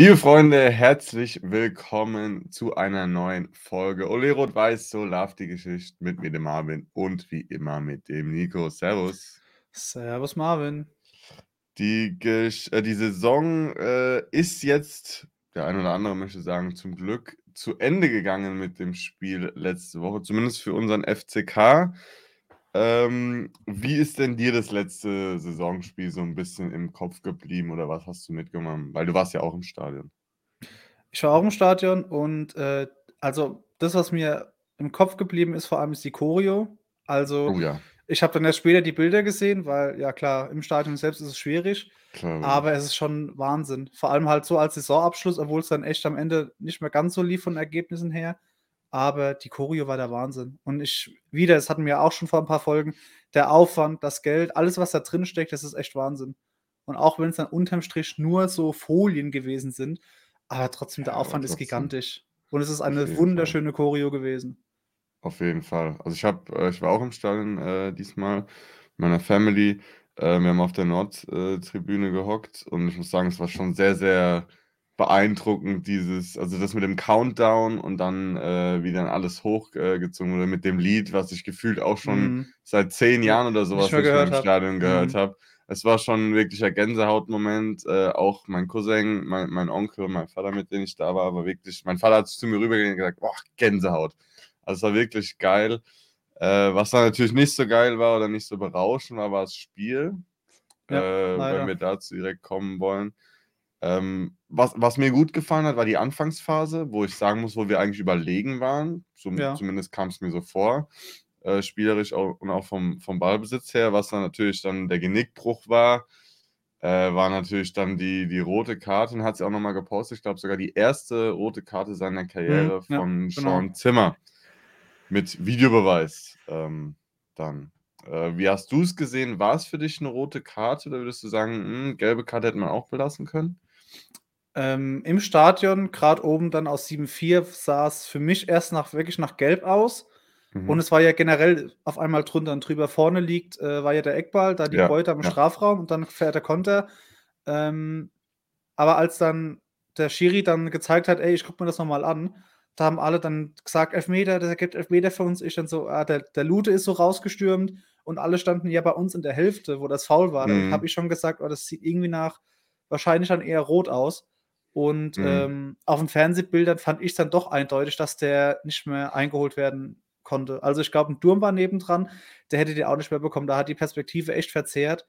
Liebe Freunde, herzlich willkommen zu einer neuen Folge. Ole Rot-Weiß, so love die Geschichte mit mir, dem Marvin und wie immer mit dem Nico. Servus. Servus, Marvin. Die, Gesch äh, die Saison äh, ist jetzt, der ein oder andere möchte sagen, zum Glück zu Ende gegangen mit dem Spiel letzte Woche, zumindest für unseren FCK. Ähm, wie ist denn dir das letzte Saisonspiel so ein bisschen im Kopf geblieben oder was hast du mitgenommen? Weil du warst ja auch im Stadion. Ich war auch im Stadion und äh, also das, was mir im Kopf geblieben ist, vor allem ist die Choreo. Also Oh ja, ich habe dann erst später die Bilder gesehen, weil ja klar, im Stadion selbst ist es schwierig, klar, aber logisch. es ist schon Wahnsinn. Vor allem halt so als Saisonabschluss, obwohl es dann echt am Ende nicht mehr ganz so lief von Ergebnissen her. Aber die Choreo war der Wahnsinn. Und ich, wieder, das hatten wir auch schon vor ein paar Folgen, der Aufwand, das Geld, alles, was da drin steckt, das ist echt Wahnsinn. Und auch wenn es dann unterm Strich nur so Folien gewesen sind, aber trotzdem, der Ja, Aufwand ist trotzdem, gigantisch. Und es ist eine jeden Fall. wunderschöne Choreo gewesen. Auf jeden Fall. Also ich habe, äh, ich war auch im Stadion äh, diesmal mit meiner Family. Äh, wir haben auf der Nordtribüne gehockt und ich muss sagen, es war schon sehr, sehr beeindruckend, dieses, also das mit dem Countdown und dann, äh, wie dann alles hochgezogen wurde mit dem Lied, was ich gefühlt auch schon Mhm. seit zehn Ja, Jahren oder sowas mehr gehört im habe. Stadion gehört Mhm. habe. Es war schon wirklich ein Gänsehautmoment. Äh, auch mein Cousin, mein, mein Onkel, mein Vater, mit denen ich da war, war wirklich, mein Vater hat zu mir rübergegangen und gesagt, boah, Gänsehaut. Also es war wirklich geil. Äh, was dann natürlich nicht so geil war oder nicht so berauschend war, war das Spiel. Ja, Äh, wenn wir dazu direkt kommen wollen. Ähm, was, was mir gut gefallen hat, war die Anfangsphase, wo ich sagen muss, wo wir eigentlich überlegen waren. Zum, Ja. zumindest kam es mir so vor. Äh, spielerisch auch, und auch vom, vom Ballbesitz her, was dann natürlich dann der Genickbruch war, äh, war natürlich dann die, die rote Karte und hat sie auch nochmal gepostet. Ich glaube sogar die erste rote Karte seiner Karriere Mhm. Ja, von genau. Sean Zimmer mit Videobeweis ähm, dann. Äh, wie hast du es gesehen? War es für dich eine rote Karte oder würdest du sagen, hm, gelbe Karte hätte man auch belassen können? Ähm, im Stadion, gerade oben dann aus 7-4, sah es für mich erst nach, wirklich nach Gelb aus. Und Mhm. es war ja generell auf einmal drunter und drüber vorne liegt, äh, war ja der Eckball, da die Ja, Beute am ja. Strafraum und dann fährt der Konter. Ähm, aber als dann der Schiri dann gezeigt hat, ey, ich gucke mir das nochmal an, da haben alle dann gesagt, Elfmeter, der gibt Elfmeter für uns. Ich dann so, ah, der, der Lute ist so rausgestürmt und alle standen ja bei uns in der Hälfte, wo das Foul war. Da Mhm. habe ich schon gesagt, oh, das sieht irgendwie nach wahrscheinlich dann eher rot aus. Und Mhm. ähm, auf den Fernsehbildern fand ich dann doch eindeutig, dass der nicht mehr eingeholt werden konnte. Also ich glaube, ein Durm war nebendran, der hätte den auch nicht mehr bekommen. Da hat die Perspektive echt verzerrt.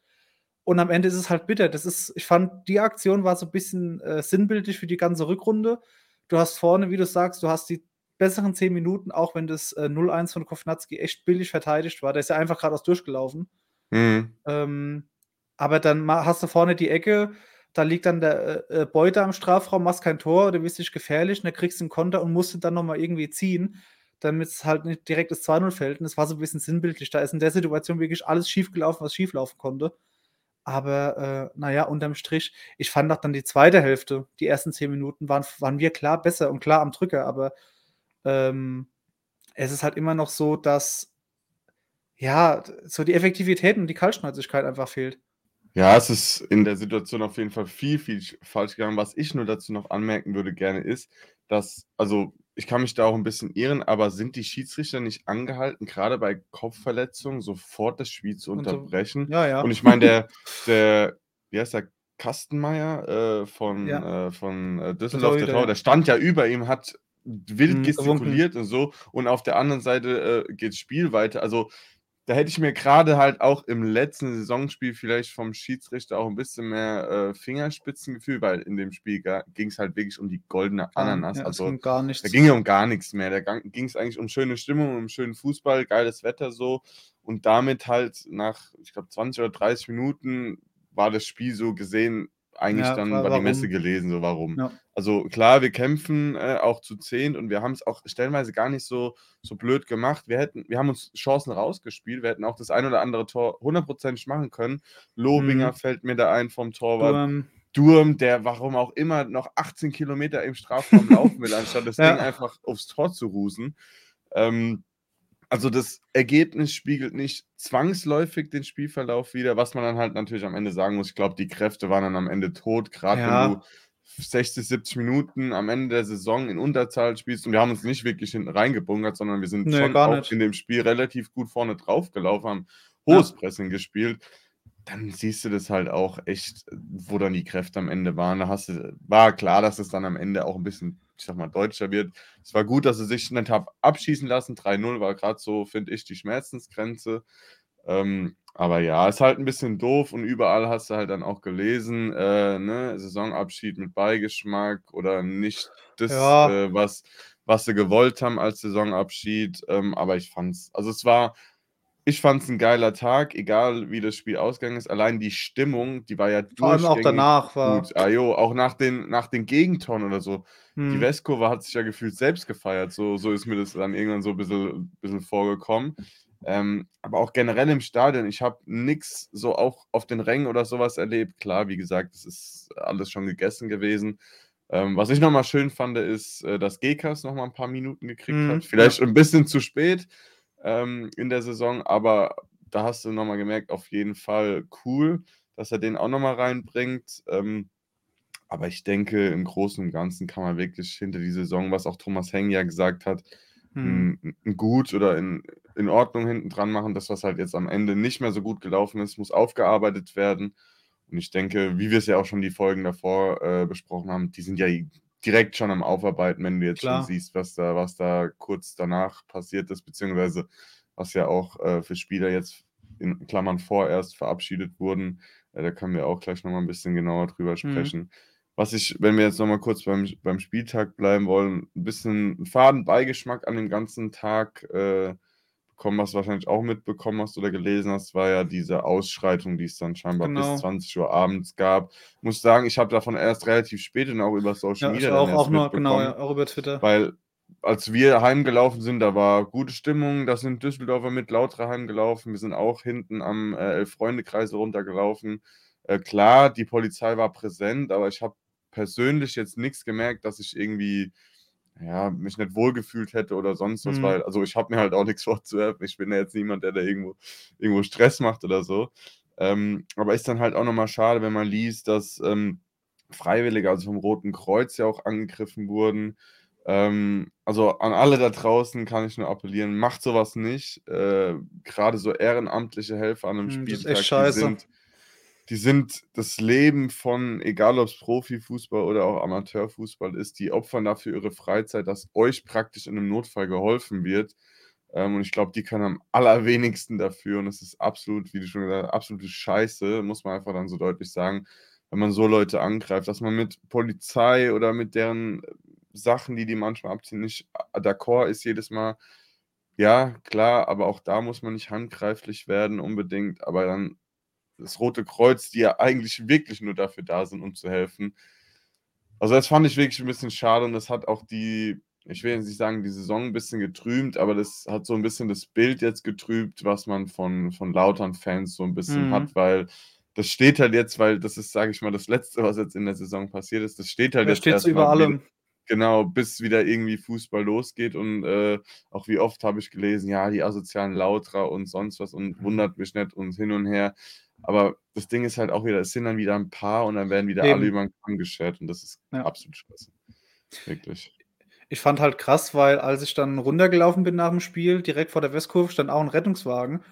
Und am Ende ist es halt bitter. Das ist, ich fand, die Aktion war so ein bisschen äh, sinnbildlich für die ganze Rückrunde. Du hast vorne, wie du sagst, du hast die besseren 10 Minuten, auch wenn das äh, 0-1 von Kovnatski echt billig verteidigt war. Der ist ja einfach geradeaus durchgelaufen. Mhm. Ähm, aber dann hast du vorne die Ecke, da liegt dann der äh, äh, Beute am Strafraum, machst kein Tor, du bist nicht gefährlich, und dann kriegst du einen Konter und musst dann nochmal irgendwie ziehen, damit es halt nicht direkt das 2-0 fällt. Und das war so ein bisschen sinnbildlich. Da ist in der Situation wirklich alles schiefgelaufen, was schieflaufen konnte. Aber äh, naja, unterm Strich, ich fand auch dann die zweite Hälfte, die ersten 10 Minuten waren, waren wir klar besser und klar am Drücker, aber ähm, es ist halt immer noch so, dass ja, so die Effektivität und die Kaltschnäuzigkeit einfach fehlt. Ja, es ist in der Situation auf jeden Fall viel, viel sch- falsch gegangen. Was ich nur dazu noch anmerken würde gerne ist, dass, also ich kann mich da auch ein bisschen irren, aber sind die Schiedsrichter nicht angehalten, gerade bei Kopfverletzungen sofort das Spiel zu Und so, unterbrechen? ja, ja. Und ich meine, der, der, wie heißt der, Kastenmeier äh, von, Ja, äh, von äh, Düsseldorf, der Torhüter, Tor, ja. der stand ja über ihm, hat wild Mhm, gewunken. gestikuliert und so. Und auf der anderen Seite äh, geht das Spiel weiter. Also da hätte ich mir gerade halt auch im letzten Saisonspiel vielleicht vom Schiedsrichter auch ein bisschen mehr äh, Fingerspitzengefühl, weil in dem Spiel ging es halt wirklich um die goldene Gar, Ananas. ja, Also ging gar da ging ja um gar nichts mehr. Da ging es eigentlich um schöne Stimmung, um schönen Fußball, geiles Wetter so. Und damit halt nach, ich glaube, 20 oder 30 Minuten war das Spiel so gesehen, eigentlich Ja, dann wa- war die Messe gelesen, so warum. Ja. Also klar, wir kämpfen äh, auch zu zehn und wir haben es auch stellenweise gar nicht so, so blöd gemacht. Wir hätten, wir haben uns Chancen rausgespielt. Wir hätten auch das ein oder andere Tor hundertprozentig machen können. Lobinger Mhm. fällt mir da ein vom Torwart. Durm. Durm, der warum auch immer noch 18 Kilometer im Strafraum laufen will, anstatt das Ding Ja, einfach aufs Tor zu rusen. Ähm, also das Ergebnis spiegelt nicht zwangsläufig den Spielverlauf wider, was man dann halt natürlich am Ende sagen muss. Ich glaube, die Kräfte waren dann am Ende tot, gerade wenn du ja, 60, 70 Minuten am Ende der Saison in Unterzahl spielst und wir haben uns nicht wirklich hinten reingebungert, sondern wir sind Nee, schon auch nicht. in dem Spiel relativ gut vorne drauf gelaufen, haben hohes Ja. Pressing gespielt. Dann siehst du das halt auch echt, wo dann die Kräfte am Ende waren. Da hast du, war klar, dass es dann am Ende auch ein bisschen, ich sag mal, deutscher wird. Es war gut, dass sie sich nicht haben abschießen lassen. 3-0 war gerade so, finde ich, die Schmerzensgrenze. Ähm, aber ja, ist halt ein bisschen doof und überall hast du halt dann auch gelesen, äh, ne, Saisonabschied mit Beigeschmack oder nicht das, Ja. äh, was, was sie gewollt haben als Saisonabschied. Ähm, aber ich fand's, also es war, ich fand's ein geiler Tag, egal wie das Spiel ausgegangen ist. Allein die Stimmung, die war ja Vor allem auch durchgängig danach war. gut. Ah, jo, auch nach den, nach den Gegentoren oder so. Die Hm. Westkurve hat sich ja gefühlt selbst gefeiert. So, so ist mir das dann irgendwann so ein bisschen, bisschen vorgekommen. Ähm, aber auch generell im Stadion, ich habe nichts so auch auf den Rängen oder sowas erlebt. Klar, wie gesagt, es ist alles schon gegessen gewesen. Ähm, was ich nochmal schön fand, ist, äh, dass Gekas nochmal ein paar Minuten gekriegt Mhm, hat. Vielleicht ein bisschen zu spät ähm, in der Saison, aber da hast du nochmal gemerkt, auf jeden Fall cool, dass er den auch nochmal reinbringt. Ähm, aber ich denke, im Großen und Ganzen kann man wirklich hinter die Saison, was auch Thomas Heng ja gesagt hat, Hm. ein, ein gut oder in, in Ordnung hinten dran machen. Das, was halt jetzt am Ende nicht mehr so gut gelaufen ist, muss aufgearbeitet werden. Und ich denke, wie wir es ja auch schon die Folgen davor äh, besprochen haben, die sind ja direkt schon am Aufarbeiten, wenn du jetzt Klar. schon siehst, was da, was da kurz danach passiert ist, beziehungsweise was ja auch äh, für Spieler jetzt in Klammern vorerst verabschiedet wurden. Äh, da können wir auch gleich nochmal ein bisschen genauer drüber Mhm. sprechen. Was ich, wenn wir jetzt nochmal kurz beim, beim Spieltag bleiben wollen, ein bisschen einen faden Beigeschmack an dem ganzen Tag äh, bekommen, was du wahrscheinlich auch mitbekommen hast oder gelesen hast, war ja diese Ausschreitung, die es dann scheinbar Genau. bis 20 Uhr abends gab. Ich muss sagen, ich habe davon erst relativ spät und auch über Social Ja, ich Media dann auch, auch nur, genau, mitbekommen. ja, auch über Twitter. Weil als wir heimgelaufen sind, da war gute Stimmung, da sind Düsseldorfer mit Lautra heimgelaufen, wir sind auch hinten am äh, Elf-Freunde-Kreise runtergelaufen. Äh, klar, die Polizei war präsent, aber ich habe persönlich jetzt nichts gemerkt, dass ich irgendwie ja, mich nicht wohlgefühlt hätte oder sonst was, Mhm. weil, also ich habe mir halt auch nichts vorzuwerfen. Ich bin ja jetzt niemand, der da irgendwo, irgendwo Stress macht oder so. Ähm, aber ist dann halt auch nochmal schade, wenn man liest, dass ähm, Freiwillige, also vom Roten Kreuz ja auch angegriffen wurden. Ähm, also an alle da draußen kann ich nur appellieren, macht sowas nicht. Äh, Gerade so ehrenamtliche Helfer an einem Hm, das ist Spieltag, die sind, die sind das Leben von, egal ob es Profifußball oder auch Amateurfußball ist, die opfern dafür ihre Freizeit, dass euch praktisch in einem Notfall geholfen wird. Ähm, und ich glaube, die können am allerwenigsten dafür. Und es ist absolut, wie du schon gesagt hast, absolute Scheiße, muss man einfach dann so deutlich sagen, wenn man so Leute angreift, dass man mit Polizei oder mit deren Sachen, die die manchmal abziehen, nicht d'accord ist jedes Mal. Ja, klar, aber auch da muss man nicht handgreiflich werden unbedingt. Aber dann das Rote Kreuz, die ja eigentlich wirklich nur dafür da sind, um zu helfen. Also das fand ich wirklich ein bisschen schade und das hat auch die, ich will jetzt nicht sagen, die Saison ein bisschen getrübt, aber das hat so ein bisschen das Bild jetzt getrübt, was man von, von Lautern-Fans so ein bisschen Mhm. hat, weil das steht halt jetzt, weil das ist, sage ich mal, das Letzte, was jetzt in der Saison passiert ist, das steht halt Da jetzt steht über allem. genau, bis wieder irgendwie Fußball losgeht und äh, auch wie oft habe ich gelesen, ja, die asozialen Lautra und sonst was und Mhm. wundert mich nicht und hin und her. Aber das Ding ist halt auch wieder, es sind dann wieder ein paar und dann werden wieder alle Eben. über den Kamm geschert und das ist Ja. absolut scheiße. Wirklich. Ich fand halt krass, weil als ich dann runtergelaufen bin nach dem Spiel, direkt vor der Westkurve stand auch ein Rettungswagen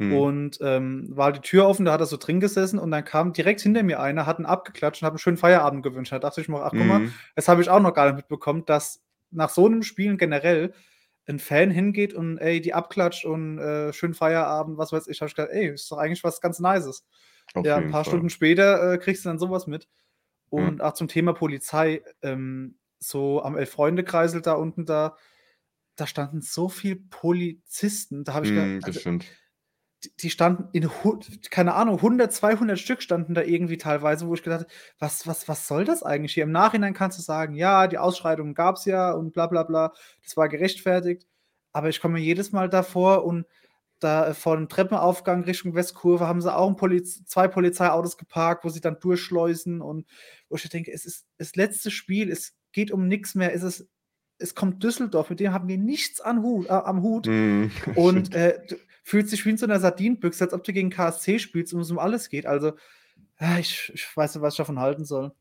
Hm. und ähm, war halt die Tür offen, da hat er so drin gesessen und dann kam direkt hinter mir einer, hat einen abgeklatscht und hat einen schönen Feierabend gewünscht. Da dachte ich mir, ach guck mal, Mhm. das habe ich auch noch gar nicht mitbekommen, dass nach so einem Spiel generell ein Fan hingeht und ey, die abklatscht und äh, schönen Feierabend, was weiß ich. Habe ich gedacht, ey, ist doch eigentlich was ganz Nices. Auf Ja, ein paar Fall. Stunden später äh, kriegst du dann sowas mit. Und auch zum Thema Polizei, ähm, so am Elf-Freunde-Kreisel da unten da, da standen so viele Polizisten. Da habe ich Mhm, gedacht, also. Die, standen in, keine Ahnung, 100, 200 Stück standen da irgendwie teilweise, wo ich gedacht habe, was, was, was soll das eigentlich hier? Im Nachhinein kannst du sagen, ja, die Ausschreitungen gab es ja und bla bla bla, das war gerechtfertigt. Aber ich komme jedes Mal davor und da äh, vor dem Treppenaufgang Richtung Westkurve haben sie auch Poliz zwei Polizeiautos geparkt, wo sie dann durchschleusen und wo ich denke, es ist das letzte Spiel, es geht um nichts mehr, es ist, es kommt Düsseldorf, mit dem haben wir nichts an Hut, äh, am Hut Mhm, und äh, du fühlst dich wie in so einer Sardinenbüchse, als ob du gegen KSC spielst und es um alles geht. Also, ich, ich weiß nicht, was ich davon halten soll.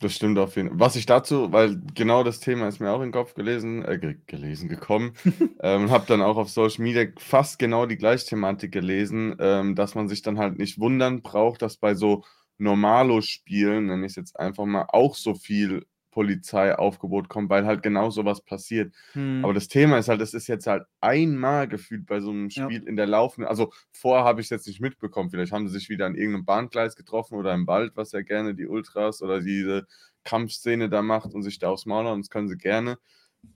Das stimmt auf jeden Fall. Was ich dazu weil genau das Thema ist mir auch in den Kopf gelesen äh, ge gelesen gekommen, ähm, und habe dann auch auf Social Media fast genau die gleiche Thematik gelesen, ähm, dass man sich dann halt nicht wundern braucht, dass bei so Normalo-Spielen, nenne ich's jetzt einfach mal, auch so viel Polizeiaufgebot kommt, weil halt genau so was passiert. Mhm. Aber das Thema ist halt, es ist jetzt halt einmal gefühlt bei so 'nem Ja. Spiel in der laufenden also, vorher habe ich's jetzt nicht mitbekommen. Vielleicht haben sie sich wieder an irgend 'nem Bahngleis getroffen oder im Wald, was ja gerne die Ultras oder diese Kampfszene da macht und sich da aufs Maul hauen, das können sie gerne.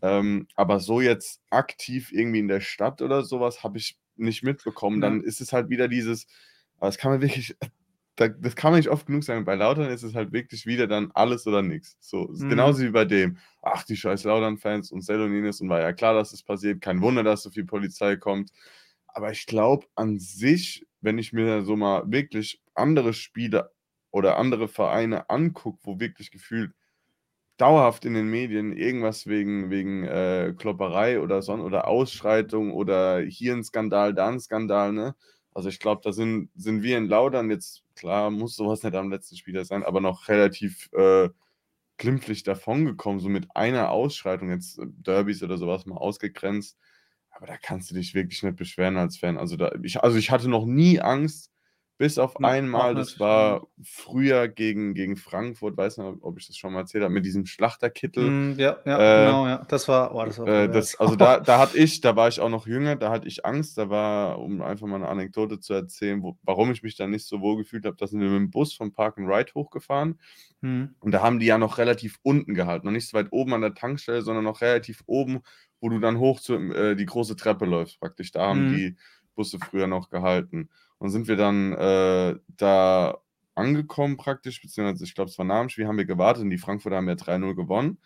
Ähm, aber so jetzt aktiv irgendwie in der Stadt oder so was habe ich nicht mitbekommen. Ja. Dann ist es halt wieder dieses aber das kann man wirklich da das kann man nicht oft genug sagen. Bei Lautern ist es halt wirklich wieder dann alles oder nix. So, Mhm. genauso wie bei dem: „Ach, die scheiß Lautern-Fans und Sellonines und war ja klar, dass das passiert. Kein Wunder, dass so viel Polizei kommt.“ Aber ich glaube an sich, wenn ich mir so mal wirklich andere Spiele oder andere Vereine angucke, wo wirklich gefühlt dauerhaft in den Medien irgendwas wegen wegen, äh, Klopperei oder son oder Ausschreitung oder hier 'n Skandal, da 'n Skandal, ne? Also, ich glaube, da sind sind wir in Lautern jetzt klar, muss so was nicht am letzten Spieltag sein, aber noch relativ, äh, glimpflich davongekommen, so mit einer Ausschreitung, jetzt Derbys oder so was mal ausgegrenzt. Aber da kannst du dich wirklich nicht beschweren als Fan. Also, da ich also, ich hatte noch nie Angst, bis auf auch einmal, das war früher gegen gegen Frankfurt, weiß nicht, ob ich das schon mal erzählt habe, mit diesem Schlachterkittel. Mhm, ja, ja, Äh, genau, ja. Das war oh, das war äh, das also, da da hatte ich da war ich auch noch jünger, da hatte ich Angst. Da war um einfach mal 'ne Anekdote zu erzählen, wo warum ich mich da nicht so wohl gefühlt habe, da sind wir mit'm Bus vom Park and Ride hochgefahren Mhm. und da haben die ja noch relativ unten gehalten, noch nicht so weit oben an der Tankstelle, sondern noch relativ oben, wo du dann hoch zum äh, die große Treppe läufst praktisch. Da haben Mhm. die Busse früher noch gehalten. Und sind wir dann, äh, da angekommen praktisch, beziehungsweise ich glaube, es war nach dem Spiel, haben wir gewartet und die Frankfurter haben ja 3:0 gewonnen.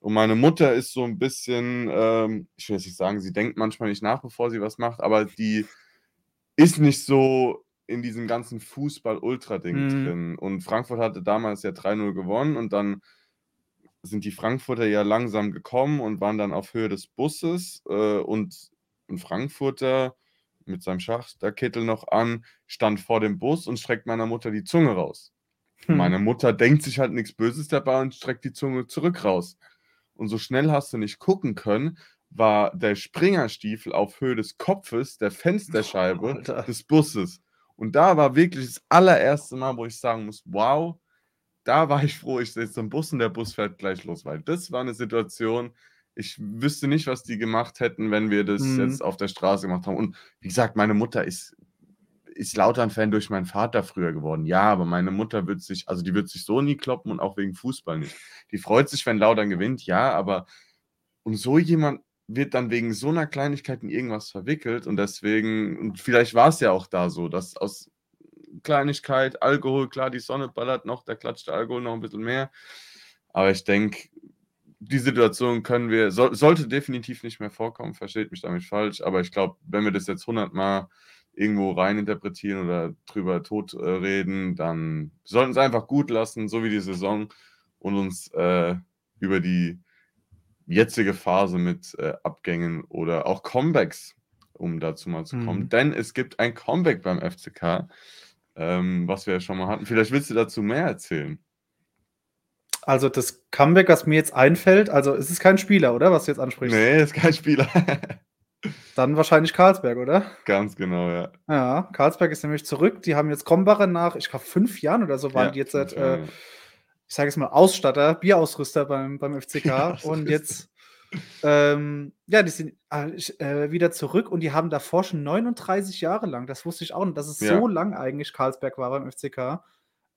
Und meine Mutter ist so 'n bisschen, ähm ich will jetzt nicht sagen, sie denkt manchmal nicht nach, bevor sie was macht, aber die ist nicht so in diesem ganzen Fußball-Ultra-Ding Mhm. drin. Und Frankfurt hatte damals ja 3:0 gewonnen und dann sind die Frankfurter ja langsam gekommen und waren dann auf Höhe des Busses, äh, und 'n Frankfurter mit seinem Schachterkittel noch an, stand vor dem Bus und streckt meiner Mutter die Zunge raus. Und meine. Mutter denkt sich halt nix Böses dabei und streckt die Zunge zurück raus. Und so schnell hast du nicht gucken können, war der Springerstiefel auf Höhe des Kopfes der Oh, Fensterscheibe Alter. des Busses. Und da war wirklich das allererste Mal, wo ich sagen muss: „Wow, da war ich froh, ich sitze im Bus und der Bus fährt gleich los“, weil das war 'ne Situation, ich wüsste nicht, was die gemacht hätten, wenn wir das Mhm. jetzt auf der Straße gemacht haben. Und wie gesagt, meine Mutter ist ist Lautern-Fan durch meinen Vater früher geworden. Ja, aber meine Mutter wird sich also, die wird sich so nie kloppen und auch wegen Fußball nicht. Die freut sich, wenn Lautern gewinnt, ja, aber und so jemand wird dann wegen so 'ner Kleinigkeit in irgendwas verwickelt und deswegen und vielleicht war's ja auch da so, dass aus Kleinigkeit, Alkohol, klar, die Sonne ballert noch, da klatscht der Alkohol noch 'n bisschen mehr. Aber ich denke, die Situation können wir soll sollte definitiv nicht mehr vorkommen, versteht mich da nicht falsch, aber ich glaube, wenn wir das jetzt hundertmal irgendwo reininterpretieren oder drüber tot äh, reden, dann sollten's einfach gut lassen, so wie die Saison und uns, äh, über die jetzige Phase mit, äh, Abgängen oder auch Comebacks, um dazu mal zu kommen. Mhm. Denn es gibt ein Comeback beim FCK, ähm, was wir ja schon mal hatten. Vielleicht willst du dazu mehr erzählen? Also, das Comeback, was mir jetzt einfällt also, es ist kein Spieler, oder, was du jetzt ansprichst? Ne, ist kein Spieler. Dann wahrscheinlich Karlsberg, oder? Ganz genau, ja. Ja, Karlsberg ist nämlich zurück. Die haben jetzt Krombacher nach, ich glaube, 5 Jahren oder so waren Ja, die jetzt 5 seit, äh, ich sage jetzt mal, Ausstatter, Bierausrüster beim beim FCK. Und jetzt, ähm ja, die sind, äh, äh, wieder zurück und die haben davor schon 39 Jahre lang das wusste ich auch nicht, dass es Ja. so lang eigentlich Karlsberg war beim FCK.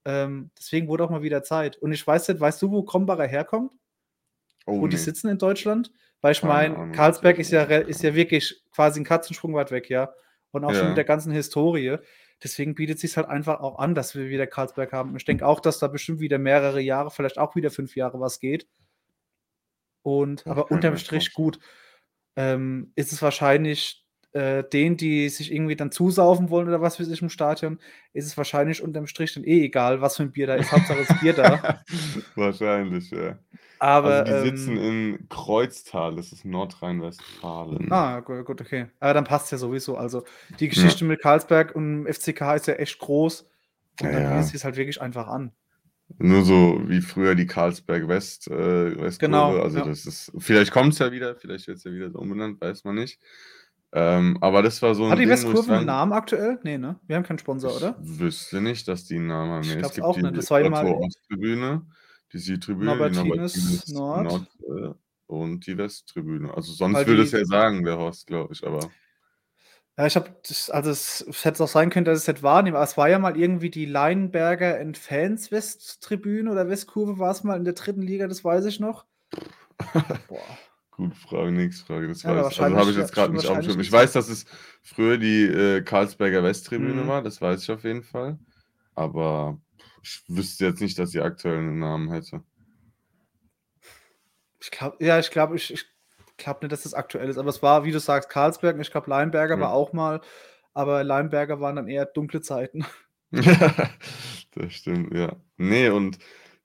Ähm, deswegen wurde auch mal wieder Zeit. Und ich weiß nicht, weißt du, wo Krombacher herkommt? Oh, Wo die ne. sitzen in Deutschland? Weil ich meine, Karlsberg ist ja ist ja wirklich quasi 'n Katzensprung weit weg, ja. Und auch schon mit der Ja. ganzen Historie. Deswegen bietet sich's halt einfach auch an, dass wir wieder Karlsberg haben. Und ich denke auch, dass da bestimmt wieder mehrere Jahre, vielleicht auch wieder 5 Jahre was geht. Und Das aber unterm Strich gut, ähm, ist es wahrscheinlich, äh, denen, die sich irgendwie dann zusaufen wollen oder was weiß ich im Stadion, ist es wahrscheinlich unterm Strich dann eh egal, was für 'n Bier da ist. Hauptsache ist Bier da. Wahrscheinlich, ja. Also, Aber, die sitzen ähm in Kreuztal, das ist Nordrhein-Westfalen. Ah, gu gut, okay. Aber dann passt's ja sowieso. Also, die Ja. Geschichte mit Karlsberg und FCK ist ja echt groß. Und Ja, dann ja. sich's halt wirklich einfach an. Nur so wie früher die Carlsberg West, äh, Westkurve. Genau, Also ja. das ist, vielleicht kommt es ja wieder, vielleicht wird es ja wieder so umbenannt, weiß man nicht. Ähm, aber das war so ein Hat die Ding, ich Westkurve einen Namen aktuell? Nee, ne? Wir haben keinen Sponsor, ich oder? wüsste nicht, dass die einen Namen haben. Ich Nee, es glaube es gibt auch nicht. die Das war Otto Osttribüne, die Südtribüne, die Norbertinus Norbertinus Nord. Nord äh, und die Westtribüne. Also sonst Weil würde es die ja sagen, der Horst, glaube ich, aber Ja, ich habe also es es hätte auch sein können, dass ich's nicht wahrnehme, aber es war ja mal irgendwie die Leinberger and Fans Westtribüne oder Westkurve war es mal in der dritten Liga, das weiß ich noch. Boah. Gute Frage, nächste Frage. Das Ja, weiß also habe ich jetzt gerade nicht auf. Ich weiß, dass es früher die äh, Karlsberger Westtribüne Mhm. war, das weiß ich auf jeden Fall. Aber ich wüsste jetzt nicht, dass sie aktuell einen Namen hätte. Ich glaube ja, ich glaube ich ich glaube nicht, dass das aktuell ist, aber es war, wie du sagst, Karlsberg ich glaube, Leinberger war Ja. auch mal, aber Leinberger waren dann eher dunkle Zeiten. Das stimmt, ja. Ne, und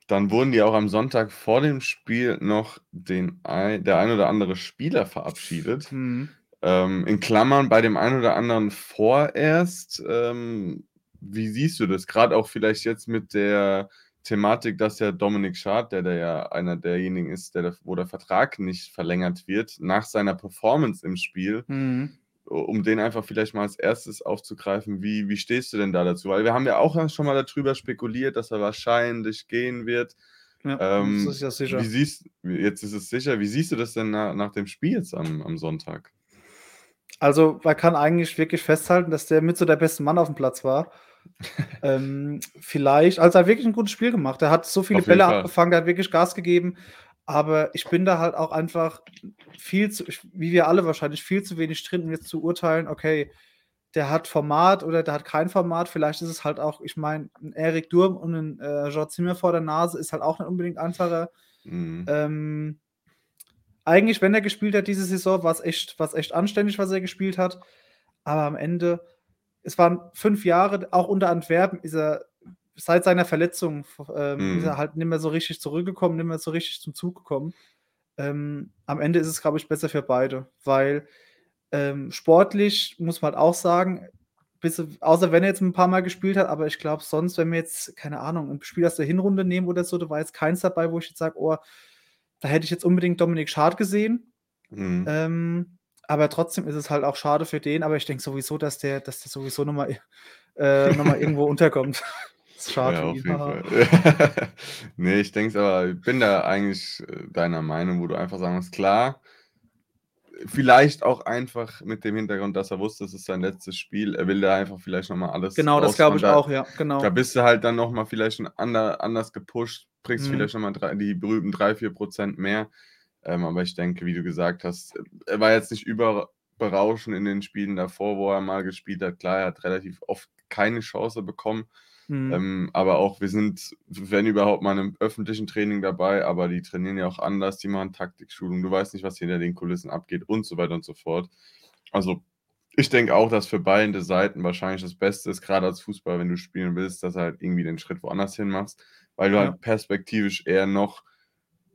dann wurden die auch am Sonntag vor dem Spiel noch den ein der ein oder andere Spieler verabschiedet. Mhm. Ähm, in Klammern bei dem einen oder anderen vorerst. Ähm, wie siehst du das? Grad auch vielleicht jetzt mit der Thematik, dass ja Dominik Schad, der da ja einer derjenigen ist, der wo der Vertrag nicht verlängert wird, nach seiner Performance im Spiel, Mhm. Um den einfach vielleicht mal als Erstes aufzugreifen. Wie wie stehst du denn da dazu? Weil wir haben ja auch schon mal darüber spekuliert, dass er wahrscheinlich gehen wird. Ja, jetzt Ähm, ist ja wie sicher. siehst jetzt ist es sicher. Wie siehst du das denn na nach dem Spiel jetzt am am Sonntag? Also, man kann eigentlich wirklich festhalten, dass der mit so der beste Mann aufm Platz war. Ähm, vielleicht also, er hat wirklich 'n gutes Spiel gemacht. Er hat so viele Auf Bälle Fall. abgefangen, der hat wirklich Gas gegeben, aber ich bin da halt auch einfach viel zu wie wir alle wahrscheinlich viel zu wenig drin, um jetzt zu urteilen: „Okay, der hat Format oder der hat kein Format.“ Vielleicht ist es halt auch ich meine, 'n Erik Durm und 'n, äh, Jean Zimmer vor der Nase ist halt auch nicht unbedingt einfacher. Mhm. Ähm, eigentlich, wenn er gespielt hat diese Saison, war's echt war's echt anständig, was er gespielt hat. Aber am Ende es waren 5 Jahre, auch unter Antwerpen ist er seit seiner Verletzung ähm, ist er Mhm. halt nicht mehr so richtig zurückgekommen, nicht mehr so richtig zum Zug gekommen. Ähm, am Ende ist es, glaube ich, besser für beide, weil, ähm, sportlich muss man halt auch sagen, bis außer wenn er jetzt 'n paar Mal gespielt hat, aber ich glaube sonst, wenn wir jetzt, keine Ahnung, 'n Spiel aus der Hinrunde nehmen oder so, da war jetzt keins dabei, wo ich jetzt sage: „Oh, da hätte ich jetzt unbedingt Dominik Schad gesehen.“ Mhm. Ähm, aber trotzdem ist es halt auch schade für den, aber ich denke sowieso, dass der dass der sowieso noch mal äh, noch mal irgendwo unterkommt. Ist schade Ja, auf jeden. Fall. Ne, ich denke es aber ich bin da eigentlich, äh, deiner Meinung, wo du einfach sagen musst, klar vielleicht auch einfach mit dem Hintergrund, dass er wusste, es ist sein letztes Spiel. Er will da einfach vielleicht noch mal alles Genau, das glaube ich Da auch, ja, da genau. bist du halt dann noch mal vielleicht 'n ander anders gepusht, kriegst Mhm. vielleicht noch mal drei die berühmten 3, 4 % mehr. Ähm, aber ich denke, wie du gesagt hast, er war jetzt nicht über berauschend in den Spielen davor, wo er mal gespielt hat. Klar, er hat relativ oft keine Chance bekommen. Mhm. Ähm, aber auch wir sind, wenn überhaupt, mal 'nem öffentlichen Training dabei, aber die trainieren ja auch anders, die machen Taktikschulung. Du weißt nicht, was hinter den Kulissen abgeht und so weiter und so fort. Also, ich denke auch, dass für beide Seiten wahrscheinlich das Beste ist, grade als Fußballer, wenn du spielen willst, dass du halt irgendwie den Schritt woanders hin machst, weil du Ja. halt perspektivisch eher noch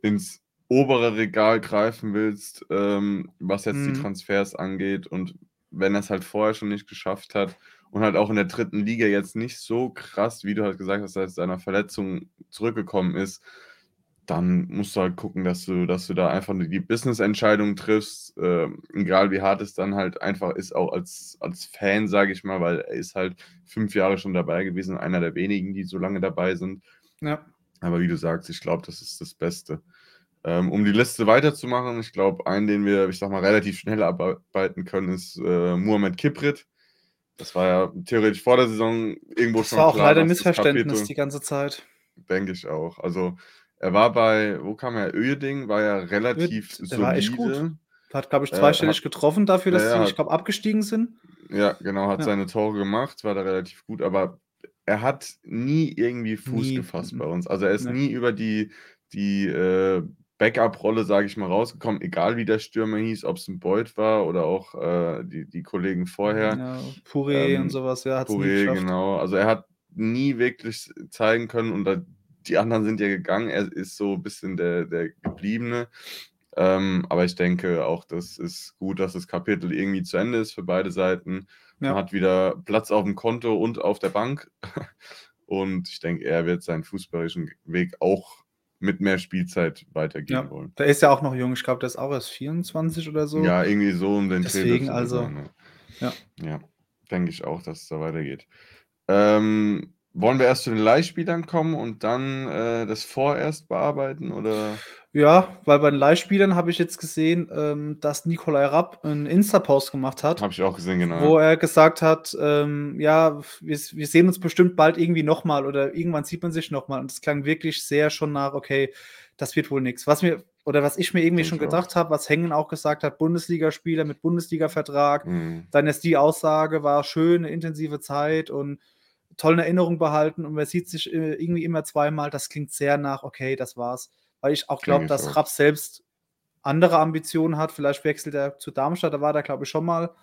ins obere Regal greifen willst, ähm, was jetzt die Mhm. Transfers angeht. Und wenn er's halt vorher schon nicht geschafft hat und halt auch in der 3. Liga jetzt nicht so krass, wie du halt gesagt hast, seit seiner Verletzung zurückgekommen ist, dann musst du halt gucken, dass du dass du da einfach die Business-Entscheidung triffst, ähm, egal wie hart es dann halt einfach ist, auch als als Fan, sage ich mal, weil er ist halt 5 Jahre schon dabei gewesen, einer der wenigen, die so lange dabei sind. Ja. Aber wie du sagst, ich glaube, das ist das Beste. Ähm, um die Liste weiterzumachen, ich glaube, einen, den wir, ich sage mal, relativ schnell abarbeiten können, ist, äh, Muhamed Kiprit. Das war ja theoretisch vor der Saison irgendwo Das schon war auch klar, leider 'n dass das Missverständnis Kapitel die ganze Zeit. Denke ich auch. Also, er war bei wo kam er? Uerdingen, war ja relativ der war echt gut. solide. Hat, glaube ich, Äh, zweistellig hat getroffen dafür, ja, dass ja, die, ich glaube, abgestiegen sind. Ja, genau, hat Ja. seine Tore gemacht, war da relativ gut, aber er hat nie irgendwie Fuß Nie, gefasst bei uns. Also, er ist Ne. nie über die die, äh, Backup-Rolle, sage ich mal, rausgekommen, egal wie der Stürmer hieß, ob's 'n Beuth war oder auch, äh, die die Kollegen vorher. Ja, und Ähm, so was, ja, Touré, geschafft. genau. Also, er hat nie wirklich zeigen können und da die anderen sind ja gegangen. Er ist so bisschen der der Gebliebene. Ähm, aber ich denke auch, das ist gut, dass das Kapitel irgendwie zu Ende ist für beide Seiten. Man Ja. hat wieder Platz aufm Konto und auf der Bank. Und ich denke, er wird seinen fußballerischen Weg auch mit mehr Spielzeit weitergehen Ja, wollen. der ist ja auch noch jung. Ich glaube, der ist auch erst 24 oder so. Ja, irgendwie so um den Deswegen also, sein, ja. ja. Ja, denke ich auch, dass es da weitergeht. Ähm, wollen wir erst zu den Leihspielern kommen und dann äh, das vorerst bearbeiten? Oder? Ja, weil bei den Leihspielern habe ich jetzt gesehen, ähm, dass Nikolai Rapp einen Insta-Post gemacht hat. Habe ich auch gesehen, genau. Wo er gesagt hat, ähm, ja, wir, wir, sehen uns bestimmt bald irgendwie nochmal oder irgendwann sieht man sich nochmal. Und es klang wirklich sehr schon nach, okay, das wird wohl nichts. Was mir, oder was ich mir irgendwie Denk schon gedacht habe, was Hengen auch gesagt hat, Bundesligaspieler mit Bundesliga-Vertrag, mhm. dann ist die Aussage, war schön, eine intensive Zeit und tolle Erinnerung behalten und man sieht sich äh, irgendwie immer zweimal. Das klingt sehr nach, okay, das war's weil ich auch glaube, dass. Rapp selbst andere Ambitionen hat. Vielleicht wechselt er zu Darmstadt, da war der, glaube ich, schon mal.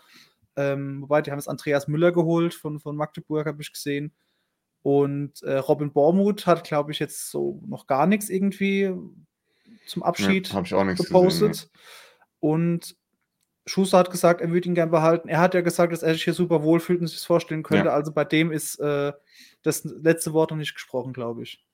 Ähm, wobei, die haben jetzt Andreas Müller geholt von, von Magdeburg, habe ich gesehen. Und äh, Robin Bormuth hat, glaube ich, jetzt so noch gar nichts irgendwie zum Abschied ja, ich auch gepostet. Gesehen, nee. Und Schuster hat gesagt, er würde ihn gern behalten. Er hat ja gesagt, dass er sich hier super wohlfühlt und sich das vorstellen könnte. Ja. Also bei dem ist äh, das letzte Wort noch nicht gesprochen, glaube ich.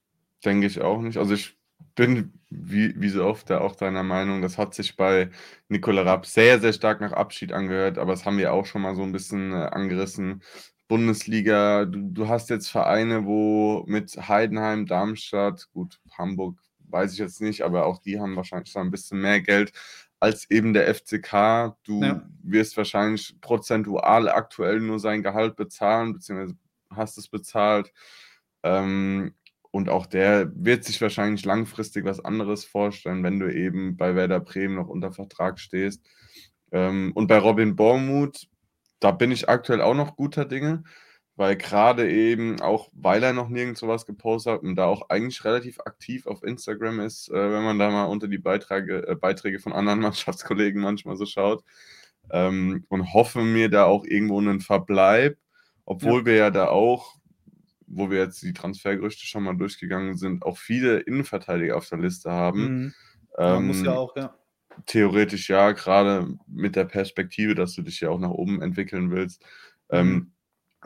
Denke ich auch nicht. Also ich bin wie, wie so oft da auch deiner Meinung, das hat sich bei Nicola Rapp sehr, sehr stark nach Abschied angehört, aber das haben wir auch schon mal so ein bisschen äh, angerissen. Bundesliga, du, du hast jetzt Vereine, wo mit Heidenheim, Darmstadt, gut, Hamburg weiß ich jetzt nicht, aber auch die haben wahrscheinlich schon ein bisschen mehr Geld als eben der FCK. Du ja. wirst wahrscheinlich prozentual aktuell nur sein Gehalt bezahlen, beziehungsweise hast es bezahlt. Ähm, und auch der wird sich wahrscheinlich langfristig was anderes vorstellen, wenn du eben bei Werder Bremen noch unter Vertrag stehst. Ähm, und bei Robin Bormuth, da bin ich aktuell auch noch guter Dinge, weil gerade eben, auch weil er noch nirgends sowas gepostet hat und da auch eigentlich relativ aktiv auf Instagram ist, äh, wenn man da mal unter die Beiträge, äh, Beiträge von anderen Mannschaftskollegen manchmal so schaut. Ähm, und hoffe mir da auch irgendwo einen Verbleib, obwohl ja. wir ja da auch wo wir jetzt die Transfergerüchte schon mal durchgegangen sind, auch viele Innenverteidiger auf der Liste haben. Mhm. Ähm, muss ja auch, ja. Theoretisch ja, gerade mit der Perspektive, dass du dich ja auch nach oben entwickeln willst. Ähm, mhm. Ähm,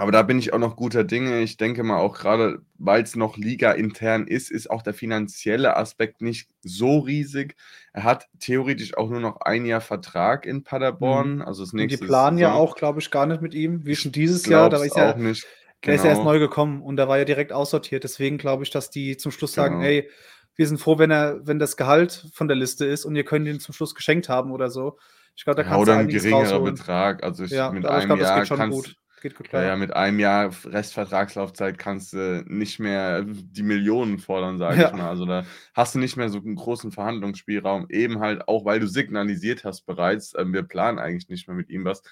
aber da bin ich auch noch guter Dinge. Ich denke mal auch gerade, weil es noch Liga intern ist, ist auch der finanzielle Aspekt nicht so riesig. Er hat theoretisch auch nur noch ein Jahr Vertrag in Paderborn. Mhm. Also das nächste Und die planen ja auch, glaube ich, gar nicht mit ihm, wie schon dieses Jahr. Da ist ja auch nicht. Der ist ja erst genau. neu gekommen und da war ja direkt aussortiert. Deswegen glaube ich, dass die zum Schluss sagen, genau. ey, wir sind froh, wenn er, wenn das Gehalt von der Liste ist und ihr könnt ihn zum Schluss geschenkt haben oder so. Ich glaube, da kannst ja, oder ein geringerer rausholen. Betrag. Also ich, ja, mit einem glaub, Jahr kannst, gut. Geht gut klar. Ja, mit einem Jahr Restvertragslaufzeit kannst du nicht mehr die Millionen fordern, sage ja. ich mal. Also da hast du nicht mehr so einen großen Verhandlungsspielraum, eben halt auch, weil du signalisiert hast bereits, äh, wir planen eigentlich nicht mehr mit ihm was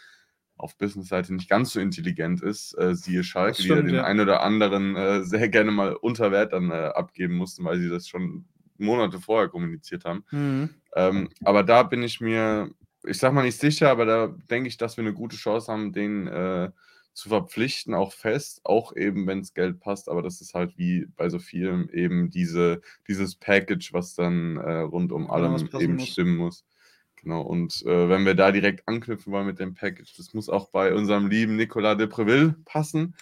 auf Business-Seite nicht ganz so intelligent ist, äh, siehe Schalke, stimmt, die den ja. einen oder anderen äh, sehr gerne mal unter Wert dann äh, abgeben mussten, weil sie das schon Monate vorher kommuniziert haben. Mhm. Ähm, aber da bin ich mir, ich sag mal nicht sicher, aber da denke ich, dass wir eine gute Chance haben, den äh, zu verpflichten, auch fest, auch eben, wenn es Geld passt, aber das ist halt wie bei so vielen eben diese, dieses Package, was dann äh, rund um allem eben muss. stimmen muss. Genau, und äh, wenn wir da direkt anknüpfen wollen mit dem Package, das muss auch bei unserem lieben Nicolas de Preville passen.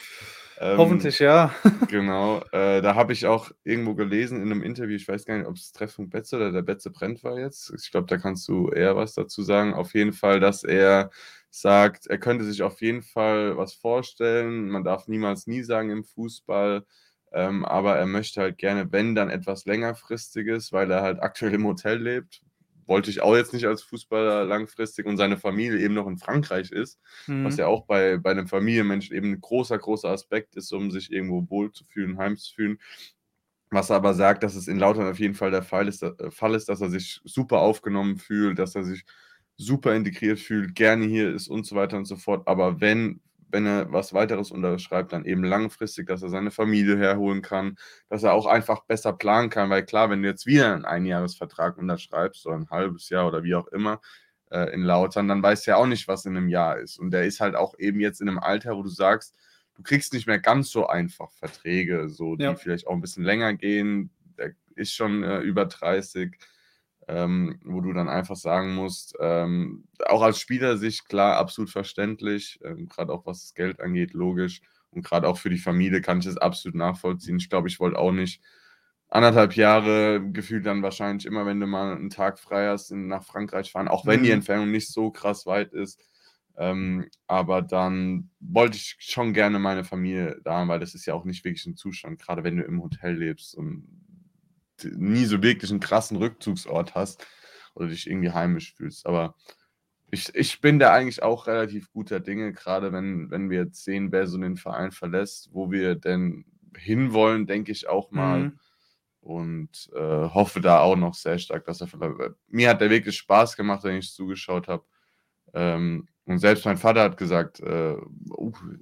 Ähm, Hoffentlich, ja. genau, äh, da habe ich auch irgendwo gelesen in einem Interview, ich weiß gar nicht, ob es Treffpunkt Betze oder der Betze brennt war jetzt. Ich glaube, da kannst du eher was dazu sagen. Auf jeden Fall, dass er sagt, er könnte sich auf jeden Fall was vorstellen. Man darf niemals nie sagen im Fußball. Ähm, aber er möchte halt gerne, wenn dann etwas längerfristiges, weil er halt aktuell im Hotel lebt, wollte ich auch jetzt nicht als Fußballer langfristig und seine Familie eben noch in Frankreich ist, mhm. was ja auch bei, bei einem Familienmenschen eben ein großer, großer Aspekt ist, um sich irgendwo wohl zu fühlen, heim zu fühlen. Was er aber sagt, dass es in Lautern auf jeden Fall der Fall ist, äh, Fall ist, dass er sich super aufgenommen fühlt, dass er sich super integriert fühlt, gerne hier ist und so weiter und so fort. Aber wenn wenn er was weiteres unterschreibt, dann eben langfristig, dass er seine Familie herholen kann, dass er auch einfach besser planen kann, weil klar, wenn du jetzt wieder einen Einjahresvertrag unterschreibst oder ein halbes Jahr oder wie auch immer äh, in Lautern, dann weißt du ja auch nicht, was in einem Jahr ist. Und der ist halt auch eben jetzt in einem Alter, wo du sagst, du kriegst nicht mehr ganz so einfach Verträge, so die ja. vielleicht auch ein bisschen länger gehen. Der ist schon äh, über 30 ähm, wo du dann einfach sagen musst, ähm, auch als Spieler sich klar, absolut verständlich, ähm, gerade auch was das Geld angeht, logisch. Und gerade auch für die Familie kann ich das absolut nachvollziehen. Ich glaube, ich wollte auch nicht anderthalb Jahre gefühlt dann wahrscheinlich immer, wenn du mal einen Tag frei hast, in, nach Frankreich fahren, auch wenn die Mhm. Entfernung nicht so krass weit ist. Ähm, aber dann wollte ich schon gerne meine Familie da haben, weil das ist ja auch nicht wirklich ein Zustand, gerade wenn du im Hotel lebst und nie so wirklich einen krassen Rückzugsort hast oder dich irgendwie heimisch fühlst. Aber ich, ich bin da eigentlich auch relativ guter Dinge, gerade wenn, wenn wir jetzt sehen, wer so den Verein verlässt, wo wir denn hinwollen, denke ich auch mal Mhm. und äh, hoffe da auch noch sehr stark, dass er. Mir hat der wirklich Spaß gemacht, wenn ich zugeschaut habe. Ähm, und selbst mein Vater hat gesagt, äh,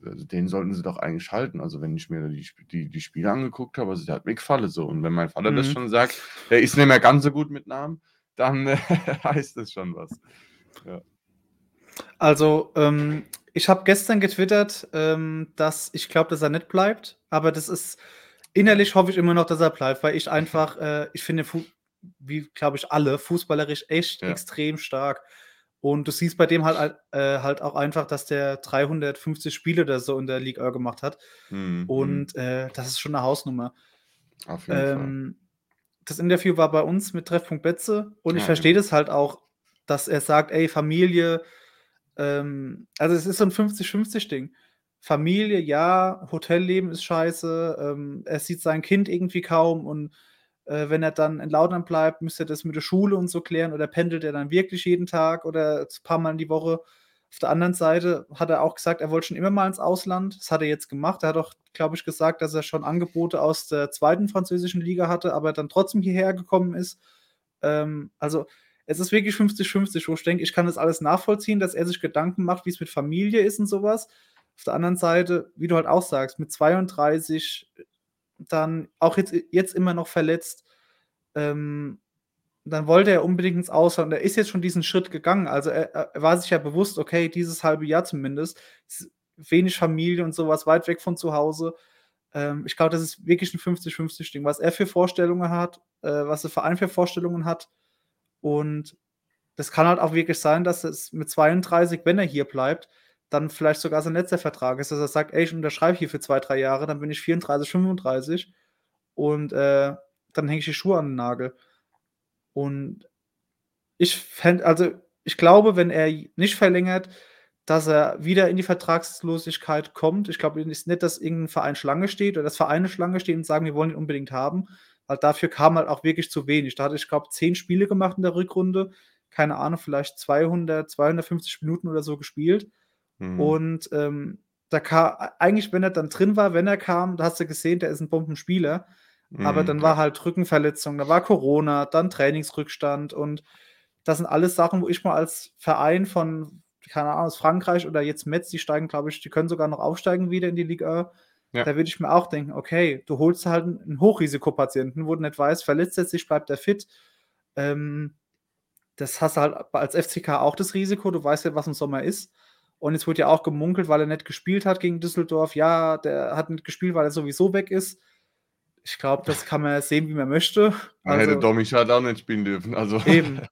also den sollten sie doch eigentlich halten. Also wenn ich mir die, die, die Spiele angeguckt habe, also der hat mir gefallen so. Und wenn mein Vater das Mhm. schon sagt, der ist nicht mehr ganz so gut mit Namen, dann äh, heißt das schon was. Also, ähm, ich habe gestern getwittert, ähm, dass ich glaube, dass er nicht bleibt, aber das ist innerlich hoffe ich immer noch, dass er bleibt, weil ich einfach, äh, ich finde, wie glaube ich alle, fußballerisch echt Ja. extrem stark. Und du siehst bei dem halt, al- äh, halt auch einfach, dass der 350 Spiele oder so in der Liga gemacht hat. Mhm, mhm. Und äh, das ist schon eine Hausnummer. Auf jeden Fall. Ähm, das Interview war bei uns mit Treffpunkt Betze und ich Ja, verstehe das halt auch, dass er sagt, ey, Familie, ähm, also es ist so ein 50-50-Ding. Familie, ja, Hotelleben ist scheiße, ähm, er sieht sein Kind irgendwie kaum und äh, wenn er dann in Lautern bleibt, müsste er das mit der Schule und so klären oder pendelt er dann wirklich jeden Tag oder ein paar Mal in die Woche. Auf der anderen Seite hat er auch gesagt, er wollte schon immer mal ins Ausland. Das hat er jetzt gemacht. Er hat auch, glaube ich, gesagt, dass er schon Angebote aus der zweiten französischen Liga hatte, aber dann trotzdem hierher gekommen ist. Ähm, also es ist wirklich 50-50, wo ich denke, ich kann das alles nachvollziehen, dass er sich Gedanken macht, wie es mit Familie ist und sowas. Auf der anderen Seite, wie du halt auch sagst, mit 32 dann auch jetzt, jetzt immer noch verletzt, ähm, dann wollte er unbedingt ins Ausland. Er ist jetzt schon diesen Schritt gegangen. Also er, er war sich ja bewusst, okay, dieses halbe Jahr zumindest, wenig Familie und sowas, weit weg von zu Hause. Ähm, ich glaube, das ist wirklich ein 50-50-Ding, was er für Vorstellungen hat, äh, was der Verein für Vorstellungen hat. Und das kann halt auch wirklich sein, dass es mit 32, wenn er hier bleibt, dann vielleicht sogar sein letzter Vertrag ist, dass er sagt, ey, ich unterschreibe hier für zwei, drei Jahre, dann bin ich 34, 35 und äh, dann hänge ich die Schuhe an den Nagel. Und ich fände, also ich glaube, wenn er nicht verlängert, dass er wieder in die Vertragslosigkeit kommt. Ich glaube ist nicht, dass irgendein Verein Schlange steht oder dass Vereine Schlange stehen und sagen, wir wollen ihn unbedingt haben, weil dafür kam halt auch wirklich zu wenig. Da hatte ich, glaube zehn Spiele gemacht in der Rückrunde, keine Ahnung, vielleicht 200, 250 Minuten oder so gespielt. Mhm. Und ähm, da kam, eigentlich, wenn er dann drin war, wenn er kam, da hast du gesehen, der ist ein Bombenspieler. Aber Mhm, dann ja. war halt Rückenverletzung, da war Corona, dann Trainingsrückstand und das sind alles Sachen, wo ich mal als Verein von, keine Ahnung, aus Frankreich oder jetzt Metz, die steigen, glaube ich, die können sogar noch aufsteigen wieder in die Liga. Ja. Da würde ich mir auch denken, okay, du holst halt einen einen Hochrisikopatienten, wo du nicht weißt, verletzt er sich, bleibt er fit. Ähm, das hast du halt als FCK auch das Risiko, du weißt ja, was im Sommer ist. Und jetzt wurde ja auch gemunkelt, weil er nicht gespielt hat gegen Düsseldorf. Ja, der hat nicht gespielt, weil er sowieso weg ist. Ich glaube, das kann man sehen, wie man möchte. Dann hätte Also, Dominik halt auch nicht spielen dürfen. Also. Eben.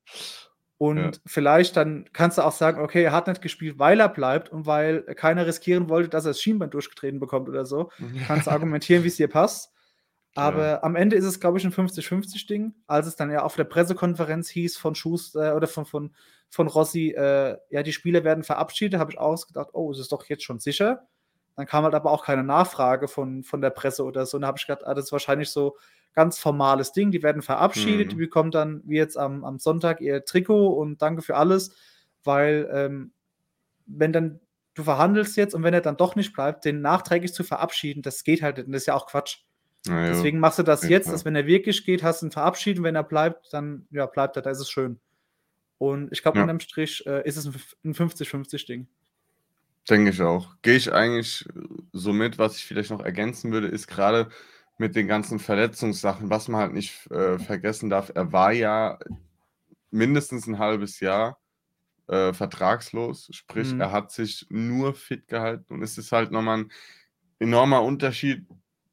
Ja. und vielleicht dann kannst du auch sagen, okay, er hat nicht gespielt, weil er bleibt und weil keiner riskieren wollte, dass er das Schienbein durchgetreten bekommt oder so. Kannst du argumentieren, wie es dir passt. Aber am Ende ist es, glaube ich, ein 50-50-Ding. Als es dann ja auf der Pressekonferenz hieß von Schuster oder von, von, von Rossi, äh, ja, die Spieler werden verabschiedet, habe ich auch gedacht, oh, ist es doch jetzt schon sicher. Dann kam halt aber auch keine Nachfrage von, von der Presse oder so. Und da habe ich gedacht, ah, das ist wahrscheinlich so ganz formales Ding. Die werden verabschiedet, Mhm. die bekommen dann wie jetzt am, am Sonntag ihr Trikot und danke für alles, weil ähm, wenn dann du verhandelst jetzt und wenn er dann doch nicht bleibt, den nachträglich zu verabschieden, das geht halt nicht. Und das ist ja auch Quatsch. Ja. Deswegen machst du das Ja, jetzt, klar. dass wenn er wirklich geht, hast du ihn verabschiedet und wenn er bleibt, dann ja, bleibt er, da ist es schön. Und ich glaube, Ja. unterm Strich äh, ist es ein f- ein 50-50-Ding. Denke ich auch. Gehe ich eigentlich so mit. Was ich vielleicht noch ergänzen würde, ist gerade mit den ganzen Verletzungssachen, was man halt nicht äh, vergessen darf. Er war ja mindestens ein halbes Jahr äh, vertragslos. Sprich, Mhm. er hat sich nur fit gehalten. Und es ist halt nochmal ein enormer Unterschied.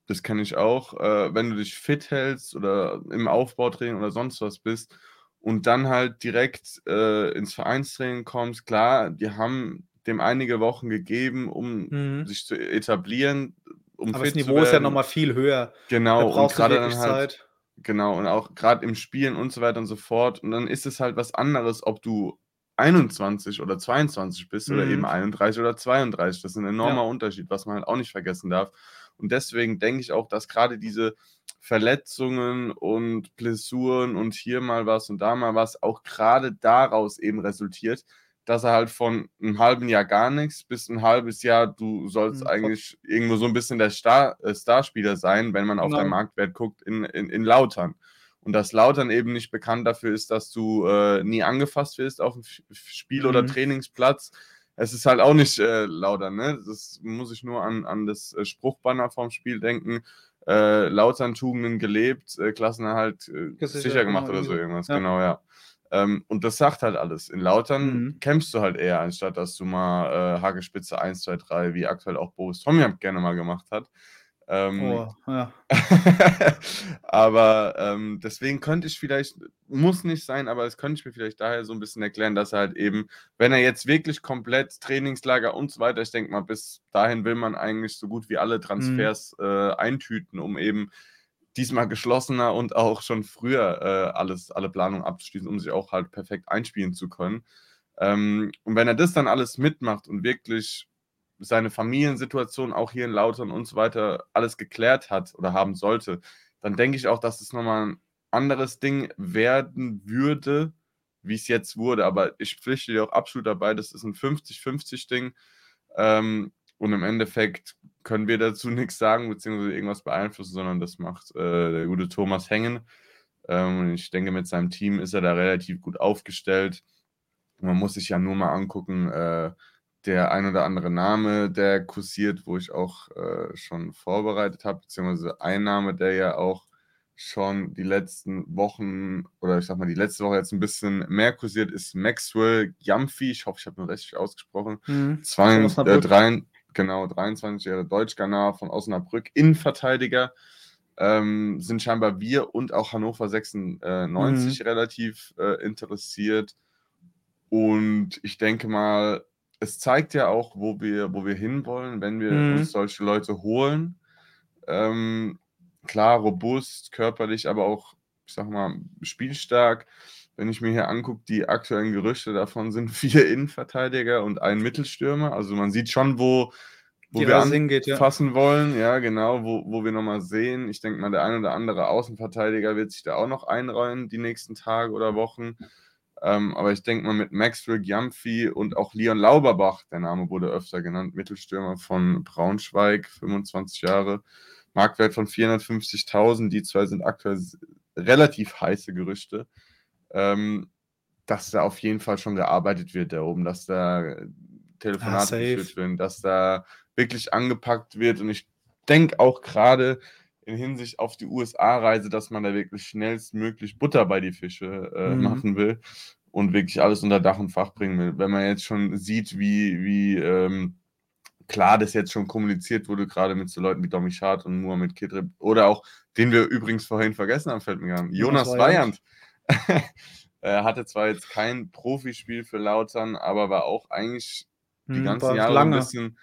Das kenne ich auch. Äh, wenn du dich fit hältst oder im Aufbautraining oder sonst was bist und dann halt direkt äh, ins Vereinstraining kommst, klar, die haben dem einige Wochen gegeben, um Mhm. sich zu etablieren, um Aber das Niveau ist ja werden. noch mal viel höher. Da Genau, und brauchst du gerade wirklich dann halt Zeit. genau, und auch gerade im Spielen und so weiter und so fort. Und dann ist es halt was anderes, ob du 21 oder 22 bist oder eben Mhm. 31 oder 32. Das ist 'n enormer Ja. Unterschied, was man halt auch nicht vergessen darf. Und deswegen denke ich auch, dass gerade diese Verletzungen und Blessuren und hier mal was und da mal was auch gerade daraus eben resultiert, dass er halt von 'nem halben Jahr gar nichts bis 'n halbes Jahr du sollst Mhm, eigentlich irgendwo so 'n bisschen der Star äh, Starspieler sein, wenn man auf deinen Genau. Marktwert guckt in in in Lautern. Und dass Lautern eben nicht bekannt dafür ist, dass du, äh, nie angefasst wirst aufm F F Spiel oder Mhm. Trainingsplatz. Es ist halt auch nicht, äh, Lautern, ne? Das muss ich nur an an das, äh, Spruchbanner vorm Spiel denken. Äh, Lautern Tugenden gelebt, äh, Klassenerhalt, äh, sicher gemacht genau, oder so irgendwas, Ja. genau, ja. Ähm, und das sagt halt alles. In Lautern Mhm. kämpfst du halt eher, anstatt dass du mal, äh, Hackespitze 1, 2, 3, wie aktuell auch Boris Tomjam gerne mal gemacht hat. Ähm, Oh, ja. aber, ähm, deswegen könnte ich vielleicht muss nicht sein, aber das könnte ich mir vielleicht daher so 'n bisschen erklären, dass er halt eben, wenn er jetzt wirklich komplett Trainingslager und so weiter ich denke mal, bis dahin will man eigentlich so gut wie alle Mhm. Transfers, äh, eintüten, um eben diesmal geschlossener und auch schon früher, äh, alles alle Planungen abzuschließen, um sich auch halt perfekt einspielen zu können. Ähm, und wenn er das dann alles mitmacht und wirklich seine Familiensituation auch hier in Lautern und so weiter alles geklärt hat oder haben sollte, dann denke ich auch, dass es noch mal 'n anderes Ding werden würde, wie's jetzt wurde. Aber ich pflichte dir auch absolut dabei, das ist 'n 50-50 Ding. Ähm, und im Endeffekt können wir dazu nix sagen beziehungsweise irgendwas beeinflussen, sondern das macht, äh, der gute Thomas Hengen. Ähm, ich denke, mit seinem Team ist er da relativ gut aufgestellt. Man muss sich ja nur mal angucken, äh, der ein oder andere Name, der kursiert, wo ich auch, äh, schon vorbereitet habe, beziehungsweise ein Name, der ja auch schon die letzten Wochen oder ich sage mal, die letzte Woche jetzt 'n bisschen mehr kursiert, ist Maxwell Gyamfi. Ich hoffe, ich habe ihn richtig ausgesprochen. Mhm. Zwei äh, dreien genau, 23 Jahre Deutsch-Ghana von Osnabrück, Innenverteidiger. Ähm, sind scheinbar wir und auch Hannover 96 Mhm. relativ, äh, interessiert. Und ich denke mal, es zeigt ja auch, wo wir wo wir hinwollen, wenn wir uns Mhm. solche Leute holen. Ähm, klar, robust, körperlich, aber auch, ich sage mal, spielstark. Wenn ich mir hier angucke, die aktuellen Gerüchte, davon sind 4 Innenverteidiger und 1 Mittelstürmer. Also, man sieht schon, wo wo Die wir hingeht, ja. anfassen wollen. Ja, genau, wo wo wir noch mal sehen. Ich denke mal, der ein oder andere Außenverteidiger wird sich da auch noch einreihen die nächsten Tage oder Wochen. Ähm, aber ich denke mal, mit Maxwell Gyamfi und auch Leon Lauberbach, der Name wurde öfter genannt, Mittelstürmer von Braunschweig, 25 Jahre, Marktwert von 450.000. Die 2 sind aktuell relativ heiße Gerüchte. Ähm, dass da auf jeden Fall schon gearbeitet wird da oben, dass da Telefonate geführt safe. werden, dass da wirklich angepackt wird. Und ich denke auch grade in Hinsicht auf die USA-Reise, dass man da wirklich schnellstmöglich Butter bei die Fische, äh, Mhm. machen will und wirklich alles unter Dach und Fach bringen will. Wenn man jetzt schon sieht, wie wie, ähm, klar das jetzt schon kommuniziert wurde, grade mit so Leuten wie Domi Schad und Muhamed Kidrip oder auch den wir übrigens vorhin vergessen haben, fällt mir ein, Jonas Jonas Weyand. Er hatte zwar jetzt kein Profispiel für Lautern, aber war auch eigentlich die Mhm, ganzen Jahre lange. bisschen,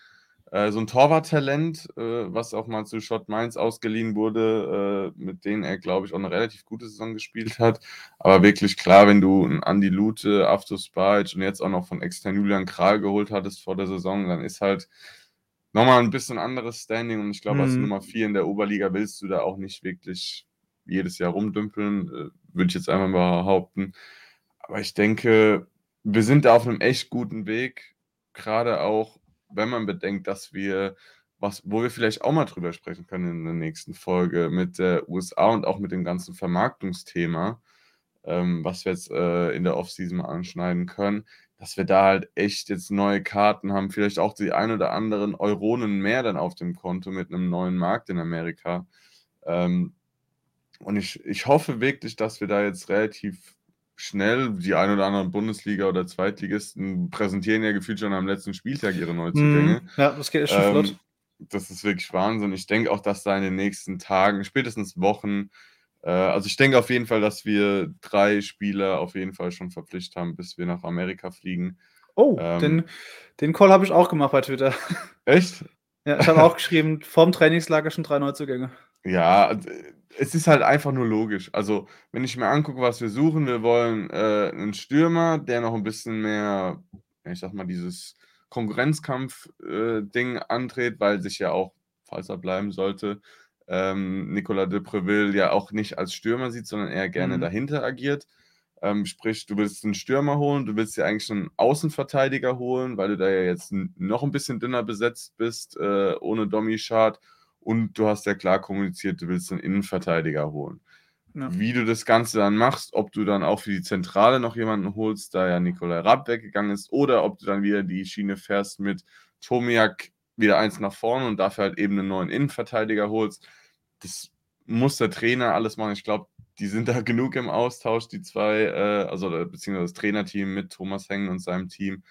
äh, so 'n Torwarttalent, äh, was auch mal zu Schott Mainz ausgeliehen wurde, äh, mit denen er, glaube ich, auch 'ne relativ gute Saison gespielt hat. Aber wirklich klar, wenn du 'n Andi Lute, Avtos Spajic und jetzt auch noch von extern Julian Kral geholt hattest vor der Saison, dann ist halt noch mal 'n bisschen anderes Standing. Und ich glaube, als Mhm. Nummer 4 in der Oberliga willst du da auch nicht wirklich jedes Jahr rumdümpeln, äh, würde ich jetzt einfach mal behaupten. Aber ich denke, wir sind da auf 'nem echt guten Weg, grade auch, wenn man bedenkt, dass wir was wo wir vielleicht auch mal drüber sprechen können in der nächsten Folge mit der USA und auch mit dem ganzen Vermarktungsthema, ähm, was wir jetzt, äh, in der Offseason mal anschneiden können, dass wir da halt echt jetzt neue Karten haben, vielleicht auch die ein oder anderen Euronen mehr dann auf dem Konto mit 'nem neuen Markt in Amerika. Ähm, und ich ich hoffe wirklich, dass wir da jetzt relativ schnell die ein oder anderen Bundesliga oder Zweitligisten präsentieren ja gefühlt schon am letzten Spieltag ihre Neuzugänge. Mhm. Ja, das geht echt schon flott. Ähm, das ist wirklich Wahnsinn. Ich denke auch, dass da in den nächsten Tagen, spätestens Wochen äh, also, ich denke auf jeden Fall, dass wir 3 Spieler auf jeden Fall schon verpflichtet haben, bis wir nach Amerika fliegen. Oh, Ähm. den den Call habe ich auch gemacht bei Twitter. Echt? Ja, ich habe auch geschrieben, vorm Trainingslager schon 3 Neuzugänge. Ja, d es ist halt einfach nur logisch. Also, wenn ich mir angucke, was wir suchen, wir wollen, äh, 'nen Stürmer, der noch 'n bisschen mehr, ich sage mal, dieses Konkurrenzkampf äh, andreht, weil sich ja auch, falls er bleiben sollte, ähm, Nicolas de Preville ja auch nicht als Stürmer sieht, sondern eher gerne Mhm. dahinter agiert. Ähm, sprich, du willst 'n Stürmer holen, du willst dir eigentlich 'n Außenverteidiger holen, weil du da ja jetzt noch 'n bisschen dünner besetzt bist, äh, ohne Domi Schad. Und du hast ja klar kommuniziert, du willst 'n Innenverteidiger holen. Ja. Wie du das Ganze dann machst, ob du dann auch für die Zentrale noch jemanden holst, da ja Nicolas Rapp weggegangen ist, oder ob du dann wieder die Schiene fährst mit Tomiak wieder eins nach vorne und dafür halt eben 'nen neuen Innenverteidiger holst. Das muss der Trainer alles machen. Ich glaube, die sind da genug im Austausch, die 2, äh, also oder beziehungsweise das Trainerteam mit Thomas Hengen und seinem Team.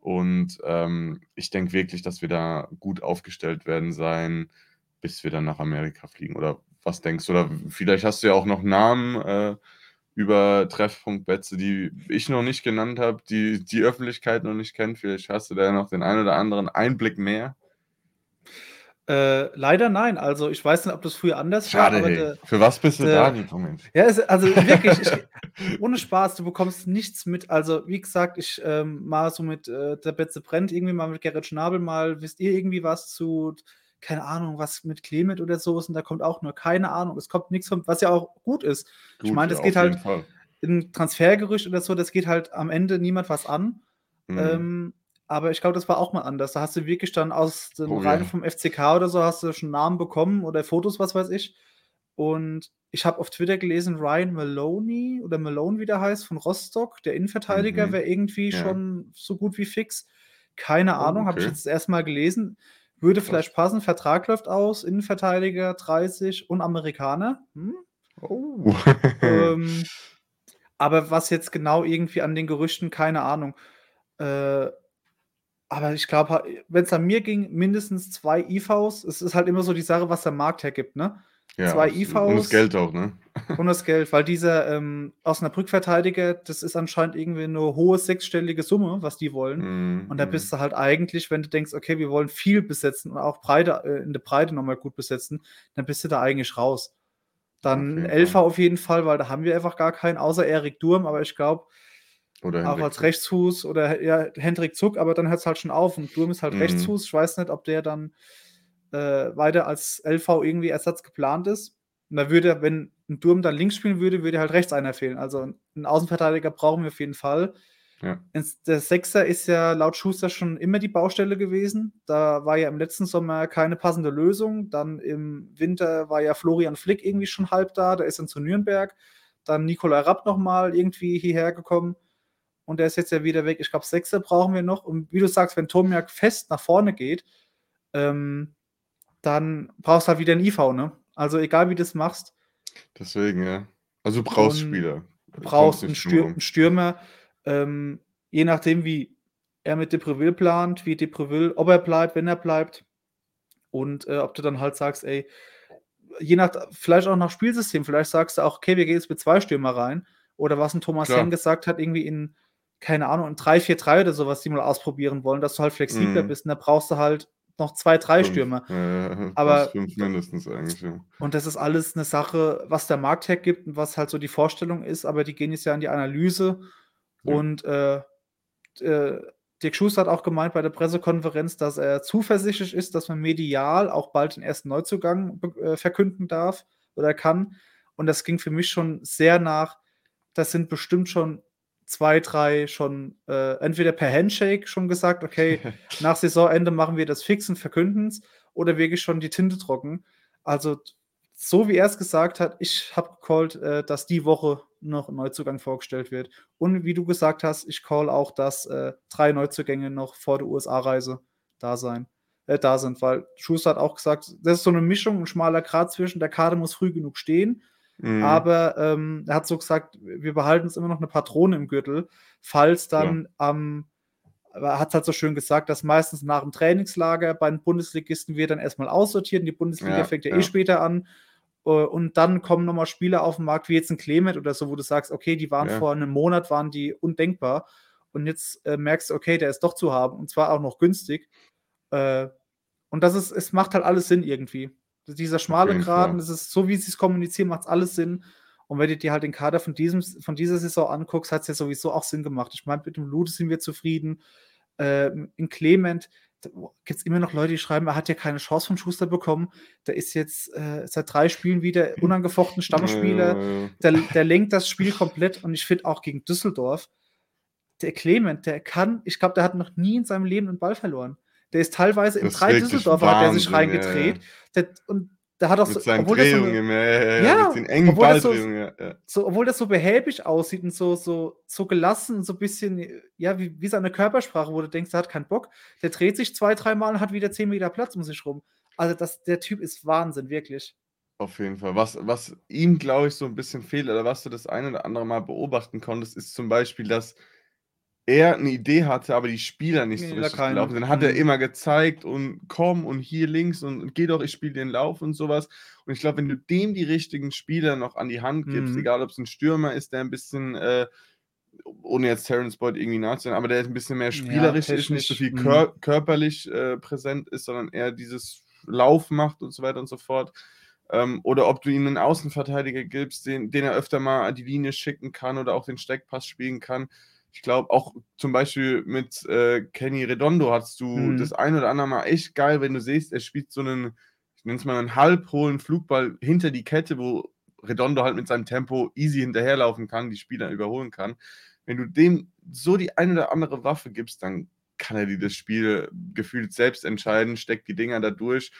Und, ähm, ich denke wirklich, dass wir da gut aufgestellt werden sein, bis wir dann nach Amerika fliegen. Oder was denkst du? Oder vielleicht hast du ja auch noch Namen, äh, über Treffpunkt Betze, die ich noch nicht genannt habe, die die Öffentlichkeit noch nicht kennt. Vielleicht hast du da noch den einen oder anderen Einblick mehr. Äh, leider nein. Also, ich weiß nicht, ob das früher anders Schade, war, aber hey. Für was bist du der da, lieber Mensch? Ja, es also wirklich, ich ohne Spaß, du bekommst nichts mit. Also, wie gesagt, ich, ähm, mal so mit, äh, der Betze brennt irgendwie mal mit Gerrit Schnabel mal: „Wisst ihr irgendwie was zu keine Ahnung, was mit Clement oder so ist?“ Und da kommt auch nur keine Ahnung. Es kommt nix von was ja auch gut ist. Ich Gut, meine, ja, das geht auf jeden halt Fall. 'n Transfergerücht oder so, das geht halt am Ende niemand was an. Mhm. Ähm, aber ich glaube, das war auch mal anders. Da hast du wirklich dann aus den Oh Reihen ja. vom FCK oder so hast du schon Namen bekommen oder Fotos, was weiß ich. Und ich habe auf Twitter gelesen, Ryan Maloney oder Malone, wie der heißt, von Rostock, der Innenverteidiger, Mhm. wäre irgendwie Ja. schon so gut wie fix. Keine Oh, Ahnung, habe ich okay. jetzt das 1. Mal gelesen. Würde vielleicht passen. Vertrag läuft aus, Innenverteidiger, 30 und Amerikaner. Hm? Oh. Ähm, aber was jetzt genau irgendwie an den Gerüchten, keine Ahnung. Äh, aber ich glaube ha wenn's an mir ging, mindestens 2 IVs. Es ist halt immer so die Sache, was der Markt hergibt, ne? Ja, 2 absolut. Und das IVs Geld auch, ne? und das Geld, weil dieser, ähm, Osnabrück-Verteidiger, das ist anscheinend irgendwie 'ne hohe sechsstellige Summe, was die wollen. Mhm, Und da mhm. bist du halt eigentlich, wenn du denkst: „Okay, wir wollen viel besetzen und auch Breite äh, in der Breite noch mal gut besetzen“, dann bist du da eigentlich raus. Dann jeden Elfer auf jeden Fall, weil da haben wir einfach gar keinen, außer Erik Durm, aber ich glaube Oder auch als. Rechtsfuß oder ja, Hendrik Zuck, aber dann hört's halt schon auf und Durm ist halt Mhm. Rechtsfuß. Ich weiß nicht, ob der dann, äh, weiter als LV irgendwie Ersatz geplant ist. Und da würde wenn 'n Durm dann links spielen würde, würde halt rechts einer fehlen. Also 'n Außenverteidiger brauchen wir auf jeden Fall. Ja. Der Sechser ist ja laut Schuster schon immer die Baustelle gewesen. Da war ja im letzten Sommer keine passende Lösung. Dann im Winter war ja Florian Flick irgendwie schon halb da, der ist dann zu Nürnberg. Dann Nicolas Rapp noch mal irgendwie hierher gekommen und der ist jetzt ja wieder weg. Ich glaube, Sechser brauchen wir noch und wie du sagst, wenn Tomiak fest nach vorne geht, ähm, dann brauchst du halt wieder 'n IV, ne? Also, egal wie du's machst. Deswegen, ja. Also, du brauchst Und Spieler. du Du brauchst 'n nicht drum Stür rum. 'n Stürmer, ähm, je nachdem, wie er mit de Preville plant, wie de Preville ob er bleibt, wenn er bleibt. Und, äh, ob du dann halt sagst, ey, je nach vielleicht auch nach Spielsystem, vielleicht sagst du auch: „Okay, wir gehen jetzt mit 2 Stürmer rein.“ Oder was 'n Thomas Henn Klar. gesagt hat, irgendwie in, keine Ahnung, in 3-4-3 oder so was, die mal ausprobieren wollen, dass du halt flexibler Mhm. bist und da brauchst du halt noch 2, 3 5. Stürmer. Ja, Aber 5 da mindestens eigentlich, ja. und das ist alles 'ne Sache, was der Markt hergibt und was halt so die Vorstellung ist, aber die gehen jetzt ja in die Analyse Ja. und, äh, äh, Dirk Schuster hat auch gemeint bei der Pressekonferenz, dass er zuversichtlich ist, dass man medial auch bald den ersten Neuzugang äh, verkünden darf oder kann. Und das ging für mich schon sehr nach das sind bestimmt schon 2, 3 schon, äh, entweder per Handshake schon gesagt: „Okay, nach Saisonende machen wir das fix und verkünden's“, oder wirklich schon die Tinte trocken. Also, so wie er's gesagt hat, ich habe gecallt, äh, dass die Woche noch 'n Neuzugang vorgestellt wird. Und wie du gesagt hast, ich call auch, dass, äh, 3 Neuzugänge noch vor der USA-Reise da sein äh, da sind, weil Schuster hat auch gesagt, das ist so 'ne Mischung, 'n schmaler Grat zwischen der Kader muss früh genug stehen, Mhm. aber, ähm, er hat so gesagt: „Wir behalten uns immer noch 'ne Patrone im Gürtel, falls dann am“ aber er hat's halt so schön gesagt, dass meistens nach'm Trainingslager bei den Bundesligisten wird dann erst mal aussortiert und die Bundesliga Ja, fängt ja eh ja. später an. Äh, und dann kommen noch mal Spieler auf 'n Markt wie jetzt 'n Clement oder so, wo du sagst: „Okay, die waren Ja. vor 'nem Monat waren die undenkbar.“ und jetzt äh, merkst du, okay, der ist doch zu haben und zwar auch noch günstig. Äh, und das ist, es macht halt alles Sinn irgendwie. Dieser schmale Graden, das ist so, wie sie es kommunizieren, macht alles Sinn. Und wenn du dir halt den Kader von, diesem, von dieser Saison anguckst, hat es ja sowieso auch Sinn gemacht. Ich meine, mit dem Lude sind wir zufrieden. Äh, in Clement gibt es immer noch Leute, die schreiben, er hat ja keine Chance von Schuster bekommen. Der ist jetzt äh, seit drei Spielen wieder unangefochten Stammspieler. Ja, ja, ja. Der, der lenkt das Spiel komplett. Und ich finde auch gegen Düsseldorf, der Clement, der kann, ich glaube, der hat noch nie in seinem Leben einen Ball verloren. Der ist teilweise in drei Düsseldorfer hat der sich reingedreht. Der, und der hat auch mit so, obwohl das so ja, mit den engen obwohl das so, ja, ja. so, obwohl das so behäbig aussieht und so, so, so gelassen, so ein bisschen, ja, wie, wie seine Körpersprache, wo du denkst, er hat keinen Bock, der dreht sich zwei, dreimal und hat wieder zehn Meter Platz um sich rum. Also das, der Typ ist Wahnsinn, wirklich. Auf jeden Fall. Was, was ihm, glaube ich, so ein bisschen fehlt, oder was du das eine oder andere Mal beobachten konntest, ist zum Beispiel, dass er eine Idee hatte, aber die Spieler nicht so richtig gelaufen sind. Dann hat er immer gezeigt und komm und hier links und geh doch, ich spiele den Lauf und sowas. Und ich glaube, wenn du dem die richtigen Spieler noch an die Hand gibst, mhm. egal ob es ein Stürmer ist, der ein bisschen, äh, ohne jetzt Terrence Boyd irgendwie nachzunehmen, aber der ein bisschen mehr spielerisch ja, ist, nicht so viel mhm. kör körperlich äh, präsent ist, sondern eher dieses Lauf macht und so weiter und so fort. Ähm, oder ob du ihm einen Außenverteidiger gibst, den, den er öfter mal an die Linie schicken kann oder auch den Steckpass spielen kann ich glaube, auch zum Beispiel mit äh, Kenny Redondo hast du mhm. das ein oder andere Mal echt geil, wenn du siehst, er spielt so einen, ich nenne es mal einen halbhohlen Flugball hinter die Kette, wo Redondo halt mit seinem Tempo easy hinterherlaufen kann, die Spieler überholen kann. Wenn du dem so die eine oder andere Waffe gibst, dann kann er dir das Spiel gefühlt selbst entscheiden, steckt die Dinger da durch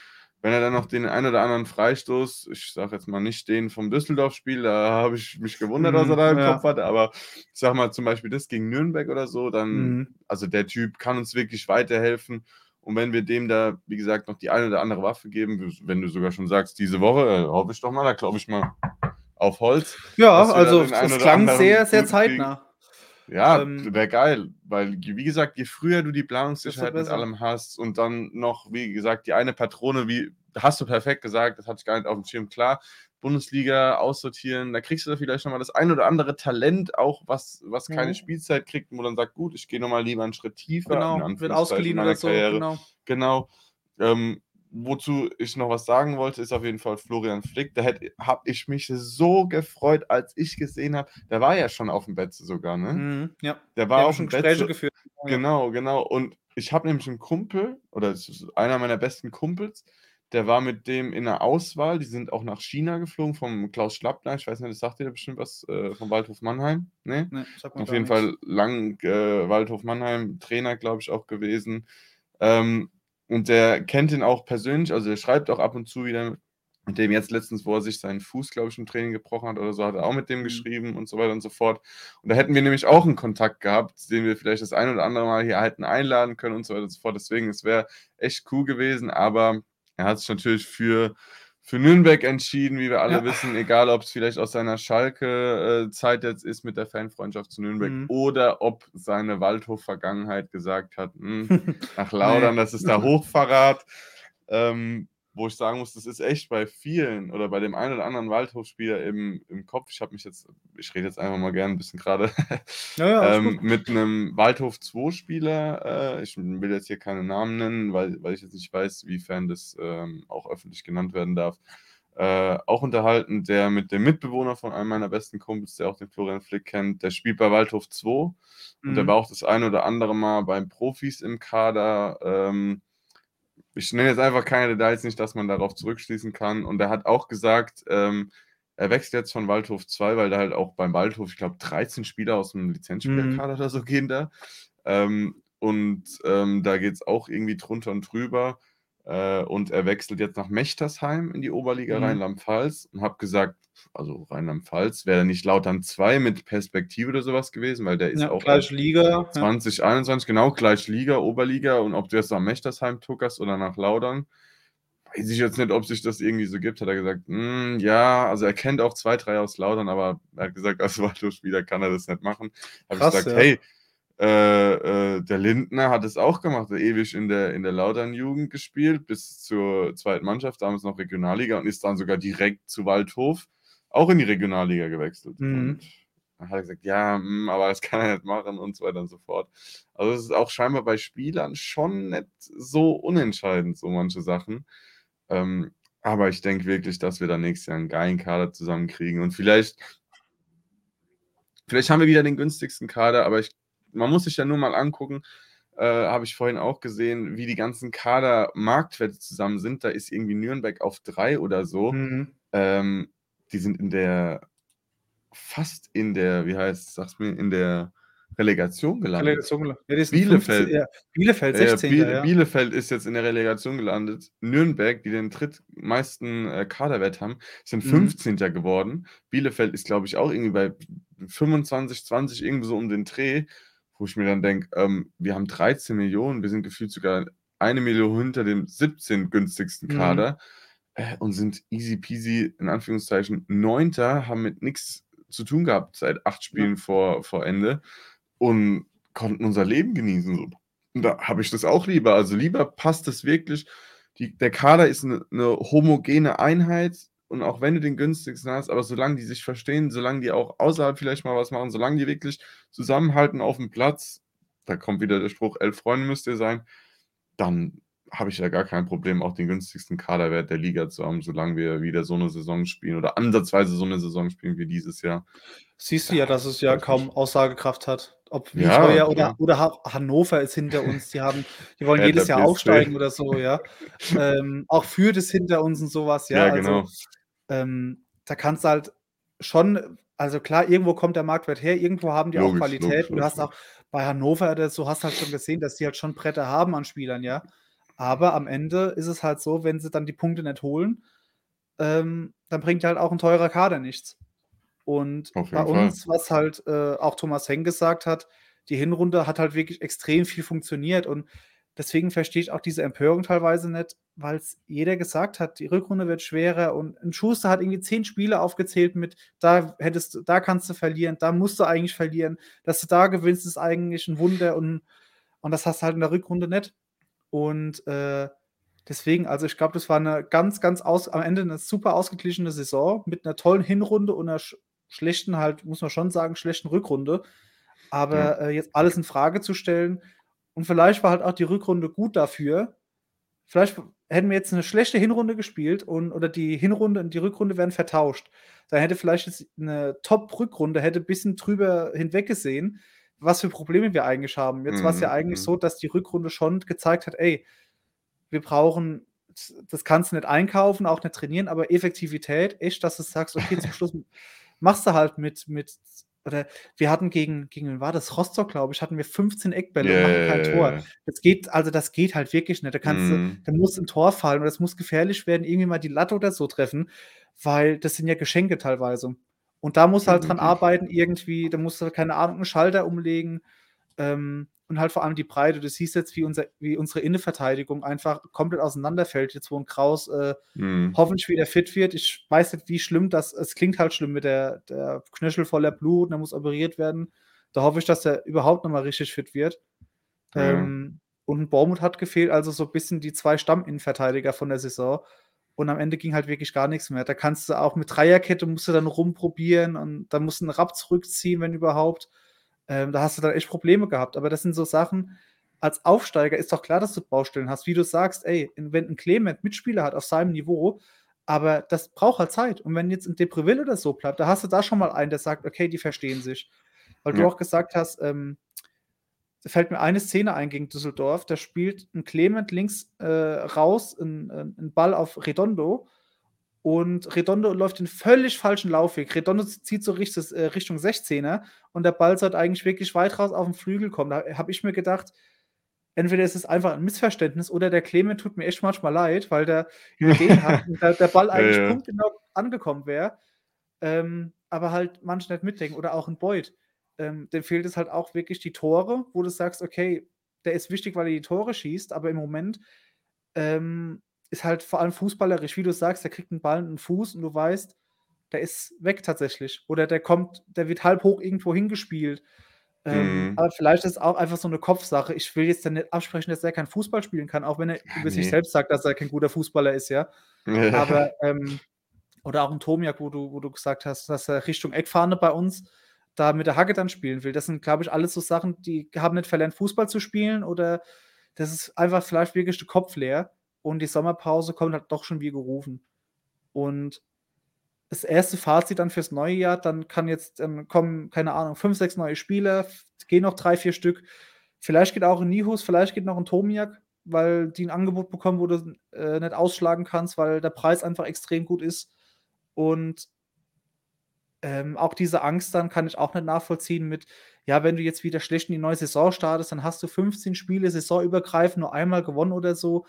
wenn er dann noch den einen oder anderen Freistoß, ich sage jetzt mal nicht den vom Düsseldorf-Spiel, da habe ich mich gewundert, was er da im ja. Kopf hatte, aber ich sage mal zum Beispiel das gegen Nürnberg oder so, dann, mhm. also der Typ kann uns wirklich weiterhelfen. Und wenn wir dem da, wie gesagt, noch die eine oder andere Waffe geben, wenn du sogar schon sagst, diese Woche, äh, hoffe ich doch mal, da glaube ich mal auf Holz. Ja, also es klang sehr, sehr zeitnah. Ja, ähm, wäre geil, weil, wie gesagt, je früher du die Planungssicherheit mit allem hast und dann noch, wie gesagt, die eine Patrone, wie hast du perfekt gesagt, das hatte ich gar nicht auf dem Schirm, klar, Bundesliga aussortieren, da kriegst du da vielleicht nochmal das ein oder andere Talent auch, was, was keine mhm. Spielzeit kriegt, wo dann sagt, gut, ich gehe nochmal lieber einen Schritt tiefer. Genau, wird ausgeliehen oder so, Karriere. genau. Genau. Ähm, wozu ich noch was sagen wollte, ist auf jeden Fall Florian Flick. Da habe ich mich so gefreut, als ich gesehen habe. Der war ja schon auf dem Bett sogar, ne? Mhm, ja. Der war auf dem Betze. geführt. Genau, genau. Und ich habe nämlich einen Kumpel, oder einer meiner besten Kumpels, der war mit dem in der Auswahl. Die sind auch nach China geflogen vom Klaus Schlappner. Ich weiß nicht, das sagt dir bestimmt was äh, vom Waldhof Mannheim. Ne? Nee, Auf jeden nichts. Fall lang äh, Waldhof Mannheim, Trainer, glaube ich, auch gewesen. Ähm, und der kennt ihn auch persönlich, also er schreibt auch ab und zu wieder mit dem jetzt letztens, wo er sich seinen Fuß, glaube ich, im Training gebrochen hat oder so, hat er auch mit dem mhm. geschrieben und so weiter und so fort. Und da hätten wir nämlich auch einen Kontakt gehabt, den wir vielleicht das ein oder andere Mal hier hätten einladen können und so weiter und so fort. Deswegen, es wäre echt cool gewesen, aber er hat sich natürlich für für Nürnberg entschieden, wie wir alle ja. wissen, egal ob es vielleicht aus seiner Schalke-Zeit jetzt ist mit der Fanfreundschaft zu Nürnberg mhm. oder ob seine Waldhof-Vergangenheit gesagt hat, hm, nach Laudern, nee. das ist der Hochverrat. Ähm, wo ich sagen muss, das ist echt bei vielen oder bei dem einen oder anderen Waldhofspieler im, im Kopf. Ich habe mich jetzt, ich rede jetzt einfach mal gerne ein bisschen gerade ja, ja, ähm, mit einem Waldhof 2-Spieler. Äh, ich will jetzt hier keine Namen nennen, weil, weil ich jetzt nicht weiß, wiefern das ähm, auch öffentlich genannt werden darf. Äh, auch unterhalten, der mit dem Mitbewohner von einem meiner besten Kumpels, der auch den Florian Flick kennt, der spielt bei Waldhof 2 mhm. und der mhm. war auch das ein oder andere Mal beim Profis im Kader. Ähm, ich nenne jetzt einfach keine Details, nicht, dass man darauf zurückschließen kann. Und er hat auch gesagt, ähm, er wechselt jetzt von Waldhof 2, weil da halt auch beim Waldhof, ich glaube, 13 Spieler aus dem Lizenzspielerkader mhm. oder so gehen da. Ähm, und ähm, da geht es auch irgendwie drunter und drüber. Äh, und er wechselt jetzt nach Mechtersheim in die Oberliga mhm. Rheinland-Pfalz und habe gesagt, also Rheinland-Pfalz wäre nicht Lautern 2 mit Perspektive oder sowas gewesen, weil der ist ja, auch gleich Liga 2021 ja. genau gleich Liga, Oberliga und ob du jetzt nach Mechtersheim tuckerst oder nach Lautern, weiß ich jetzt nicht, ob sich das irgendwie so gibt, hat er gesagt, hm, ja, also er kennt auch zwei, drei aus Lautern, aber er hat gesagt, als Waldhof-Spieler kann er das nicht machen. Habe ich gesagt, ja. hey, äh, äh, der Lindner hat es auch gemacht, er ewig in der, in der Lautern-Jugend gespielt, bis zur zweiten Mannschaft, damals noch Regionalliga und ist dann sogar direkt zu Waldhof auch in die Regionalliga gewechselt. Mhm. Dann hat er gesagt, ja, hm, aber das kann er nicht machen und so weiter und so fort. Also es ist auch scheinbar bei Spielern schon nicht so unentscheidend, so manche Sachen. Ähm, aber ich denke wirklich, dass wir da nächstes Jahr einen geilen Kader zusammenkriegen und vielleicht vielleicht haben wir wieder den günstigsten Kader, aber ich man muss sich ja nur mal angucken, äh, habe ich vorhin auch gesehen, wie die ganzen Kader-Marktwerte zusammen sind. Da ist irgendwie Nürnberg auf drei oder so. Mhm. Ähm, die sind in der, fast in der, wie heißt sag's mir, in der Relegation gelandet. Relegation, ja, die sind Bielefeld. 15, ja, Bielefeld, Ja, 16. Biel ja. Bielefeld ist jetzt in der Relegation gelandet. Nürnberg, die den drittmeisten äh, Kaderwert haben, sind Mhm. 15. geworden. Bielefeld ist, glaube ich, auch irgendwie bei 25, 20, irgendwie so um den Dreh, wo ich mir dann denke, ähm, wir haben 13 Millionen, wir sind gefühlt sogar eine Million hinter dem 17 günstigsten Mhm. Kader äh, und sind easy peasy, in Anführungszeichen, Neunter, haben mit nichts zu tun gehabt seit acht Ja. Spielen vor, vor Ende und konnten unser Leben genießen. So. Und da habe ich das auch lieber. Also lieber passt es wirklich. Die, der Kader ist eine, eine homogene Einheit und auch wenn du den günstigsten hast, aber solange die sich verstehen, solange die auch außerhalb vielleicht mal was machen, solange die wirklich zusammenhalten auf dem Platz, da kommt wieder der Spruch, elf Freunde müsst ihr sein, dann habe ich ja gar kein Problem, auch den günstigsten Kaderwert der Liga zu haben, solange wir wieder so eine Saison spielen oder ansatzweise so eine Saison spielen wie dieses Jahr. Siehst du ja, dass es ja nicht. kaum Aussagekraft hat. Ob Ja, teuer oder, oder Ha- Hannover ist hinter uns. Die haben, die wollen Ja, jedes Jahr aufsteigen oder so, ja. ähm, auch Fürth ist hinter uns und sowas, ja. Ja, also, genau. Ähm, da kannst du halt schon, also klar, irgendwo kommt der Marktwert her, irgendwo haben die auch Logisch, Qualität. logisch, und du hast logisch. auch bei Hannover oder so, hast halt schon gesehen, dass die halt schon Bretter haben an Spielern, ja. Aber am Ende ist es halt so, wenn sie dann die Punkte nicht holen, ähm, dann bringt halt auch ein teurer Kader nichts. Und bei jeden Fall. uns, was halt äh, auch Thomas Henk gesagt hat, die Hinrunde hat halt wirklich extrem viel funktioniert und deswegen verstehe ich auch diese Empörung teilweise nicht, weil es jeder gesagt hat, die Rückrunde wird schwerer und ein Schuster hat irgendwie zehn Spiele aufgezählt mit, da hättest du, da kannst du verlieren, da musst du eigentlich verlieren, dass du da gewinnst, ist eigentlich ein Wunder und, und das hast du halt in der Rückrunde nicht. Und äh, deswegen, also ich glaube, das war eine ganz, ganz aus, am Ende eine super ausgeglichene Saison mit einer tollen Hinrunde und einer sch schlechten, halt, muss man schon sagen, schlechten Rückrunde. Aber Ja. äh, jetzt alles in Frage zu stellen und vielleicht war halt auch die Rückrunde gut dafür. Vielleicht hätten wir jetzt eine schlechte Hinrunde gespielt und oder die Hinrunde und die Rückrunde wären vertauscht. Dann hätte vielleicht jetzt eine Top-Rückrunde hätte ein bisschen drüber hinweggesehen, was für Probleme wir eigentlich haben. Jetzt war es ja Mhm, eigentlich mhm. so, dass die Rückrunde schon gezeigt hat, ey, wir brauchen, das kannst du nicht einkaufen, auch nicht trainieren, aber Effektivität, echt, dass du sagst, okay, zum Schluss machst du halt mit, mit oder wir hatten gegen, gegen wen war das? Rostock, glaube ich, hatten wir 15 Eckbälle und machen kein Tor. Yeah. Das geht, also das geht halt wirklich nicht. Da kannst du, Mhm. da muss ein Tor fallen oder es muss gefährlich werden, irgendwie mal die Latte oder so treffen, weil das sind ja Geschenke teilweise. Und da musst du halt dran arbeiten, irgendwie, da musst du, keine Ahnung, einen Schalter umlegen. Ähm, und halt vor allem die Breite. Du siehst jetzt, wie, unser, wie unsere Innenverteidigung einfach komplett auseinanderfällt, jetzt wo ein Kraus äh, Mhm. hoffentlich wieder fit wird. Ich weiß nicht, wie schlimm das, es klingt halt schlimm mit der, der Knöchel voller Blut, der muss operiert werden. Da hoffe ich, dass er überhaupt nochmal richtig fit wird. Ja. Ähm, und ein Bormut hat gefehlt, also so ein bisschen die zwei Stamminnenverteidiger von der Saison. Und am Ende ging halt wirklich gar nichts mehr. Da kannst du auch mit Dreierkette musst du dann rumprobieren und dann musst du einen Rapp zurückziehen, wenn überhaupt. Ähm, da hast du dann echt Probleme gehabt. Aber das sind so Sachen, als Aufsteiger ist doch klar, dass du Baustellen hast. Wie du sagst, ey, wenn ein Clement Mitspieler hat auf seinem Niveau, aber das braucht halt Zeit. Und wenn jetzt ein Depreville oder so bleibt, da hast du da schon mal einen, der sagt, okay, die verstehen sich. Weil du Ja. auch gesagt hast, ähm, da fällt mir eine Szene ein gegen Düsseldorf, da spielt ein Clement links äh, raus, ein, ein ein Ball auf Redondo und Redondo läuft den völlig falschen Laufweg. Redondo zieht so Richtung, äh, Richtung 16er und der Ball sollte eigentlich wirklich weit raus auf den Flügel kommen. Da habe ich mir gedacht, entweder ist es einfach ein Missverständnis oder der Clement tut mir echt manchmal leid, weil der Ideen hat und der, der Ball Ja, eigentlich ja. punktgenau angekommen wäre, ähm, aber halt manche nicht mitdenken. Oder auch ein Boyd. Ähm, dem fehlt es halt auch wirklich die Tore, wo du sagst, okay, der ist wichtig, weil er die Tore schießt, aber im Moment ähm, ist halt vor allem fußballerisch, wie du sagst, der kriegt einen Ball in den Fuß und du weißt, der ist weg tatsächlich. Oder der kommt, der wird halb hoch irgendwo hingespielt. Ähm, Mhm. aber vielleicht ist es auch einfach so eine Kopfsache. Ich will jetzt dann nicht absprechen, dass er kein Fußball spielen kann, auch wenn er Ja, über sich ne. selbst sagt, dass er kein guter Fußballer ist, ja. Aber, ähm, oder auch ein Tomiak, wo du, wo du gesagt hast, dass er Richtung Eckfahne bei uns, da mit der Hacke dann spielen will. Das sind, glaube ich, alles so Sachen, die haben nicht verlernt, Fußball zu spielen oder das ist einfach vielleicht wirklich der Kopf leer und die Sommerpause kommt halt doch schon wie gerufen. Und das erste Fazit dann fürs neue Jahr, dann kann jetzt, dann kommen, keine Ahnung, fünf, sechs neue Spieler, gehen noch drei, vier Stück. Vielleicht geht auch ein Nihus, vielleicht geht noch ein Tomiak, weil die ein Angebot bekommen, wo du äh, nicht ausschlagen kannst, weil der Preis einfach extrem gut ist. Und ähm, auch diese Angst dann kann ich auch nicht nachvollziehen mit, ja, wenn du jetzt wieder schlecht in die neue Saison startest, dann hast du 15 Spiele saisonübergreifend nur einmal gewonnen oder so.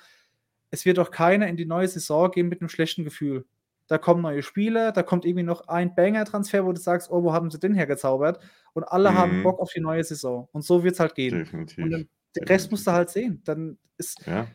Es wird doch keiner in die neue Saison gehen mit einem schlechten Gefühl. Da kommen neue Spieler, da kommt irgendwie noch ein Banger-Transfer, wo du sagst, oh, wo haben sie den hergezaubert? Und alle mhm. haben Bock auf die neue Saison. Und so wird es halt gehen. Definitiv. Und den Definitiv. Rest musst du halt sehen. Dann ist, ja.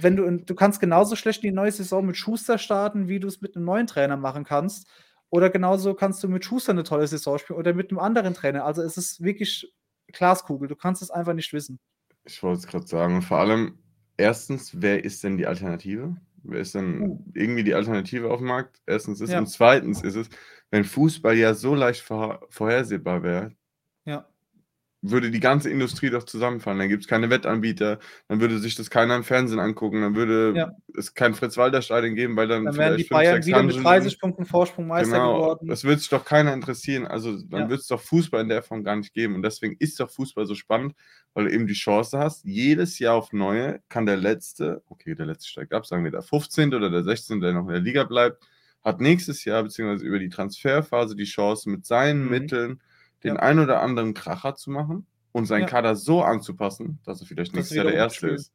wenn du, du kannst genauso schlecht in die neue Saison mit Schuster starten, wie du es mit einem neuen Trainer machen kannst. Oder genauso kannst du mit Schuster eine tolle Saison spielen oder mit einem anderen Trainer. Also es ist wirklich Glaskugel. Du kannst es einfach nicht wissen. Ich wollte es gerade sagen. Und vor allem, erstens, wer ist denn die Alternative? Wer ist denn uh. irgendwie die Alternative auf dem Markt? Erstens ist ja. und zweitens ist es, wenn Fußball ja so leicht vorhersehbar wäre, würde die ganze Industrie doch zusammenfallen. Dann gibt es keine Wettanbieter, dann würde sich das keiner im Fernsehen angucken, dann würde ja. es kein Fritz-Walter-Stadion geben, weil dann. Dann wären die Bayern wieder mit 30 Punkten Vorsprung Meister genau, geworden. Das würde sich doch keiner interessieren. Also dann ja. würde es doch Fußball in der Form gar nicht geben. Und deswegen ist doch Fußball so spannend, weil du eben die Chance hast, jedes Jahr auf neue kann der Letzte, okay, der Letzte steigt ab, sagen wir der 15. oder der 16., der noch in der Liga bleibt, hat nächstes Jahr, beziehungsweise über die Transferphase, die Chance, mit seinen mhm. Mitteln den ja. ein oder anderen Kracher zu machen und seinen ja. Kader so anzupassen, dass er vielleicht nächstes Jahr der Erste ist.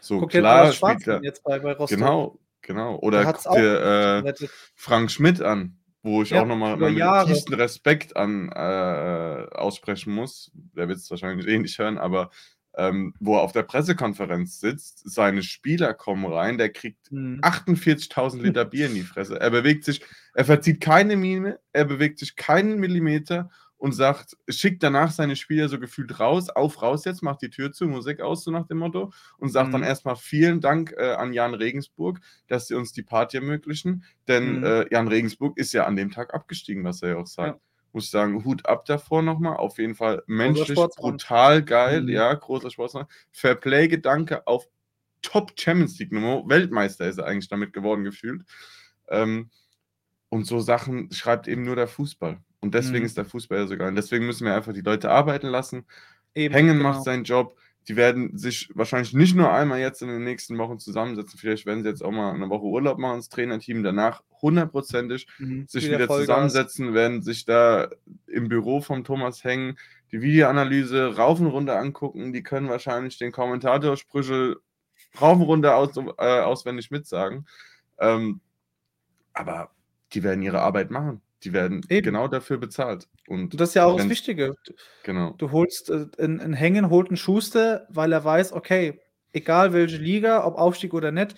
So guck klar spielt er. Jetzt bei, bei Genau, genau. Oder guck dir äh, Frank Schmidt an, wo ich ja, auch nochmal meinen tiefsten Respekt an äh, aussprechen muss. Der wird es wahrscheinlich eh nicht hören, aber ähm, wo er auf der Pressekonferenz sitzt, seine Spieler kommen rein, der kriegt mhm. 48.000 Liter Bier in die Fresse. Er bewegt sich, er verzieht keine Mine, er bewegt sich keinen Millimeter und sagt, schickt danach seine Spieler so gefühlt raus, auf, raus jetzt, macht die Tür zu, Musik aus, so nach dem Motto, und sagt mhm. dann erstmal vielen Dank äh, an Jan Regensburg, dass sie uns die Party ermöglichen, denn mhm. äh, Jan Regensburg ist ja an dem Tag abgestiegen, was er ja auch sagt. Ja. Muss ich sagen, Hut ab davor nochmal. Auf jeden Fall menschlich brutal geil. Mhm. Ja, großer Sportsmann. Fairplay-Gedanke auf Top Champions League-Nummer. Weltmeister ist er eigentlich damit geworden, gefühlt. Ähm, und so Sachen schreibt eben nur der Fußball. Und deswegen mhm. ist der Fußball ja so geil. Und deswegen müssen wir einfach die Leute arbeiten lassen. Eben, Hängen genau. macht seinen Job. Die werden sich wahrscheinlich nicht nur einmal jetzt in den nächsten Wochen zusammensetzen. Vielleicht werden sie jetzt auch mal eine Woche Urlaub machen, das Trainerteam. Danach hundertprozentig mhm. sich wieder, wieder zusammensetzen, werden sich da im Büro von Thomas hängen, die Videoanalyse rauf und runter angucken. Die können wahrscheinlich den Kommentatorsprüche rauf und runter aus, äh, auswendig mitsagen. Ähm, aber die werden ihre Arbeit machen. Die werden Eben. genau dafür bezahlt. Und das ist ja auch das Wichtige. Genau. Du holst äh, einen Hängen, holt einen Schuster, weil er weiß, okay, egal welche Liga, ob Aufstieg oder nicht,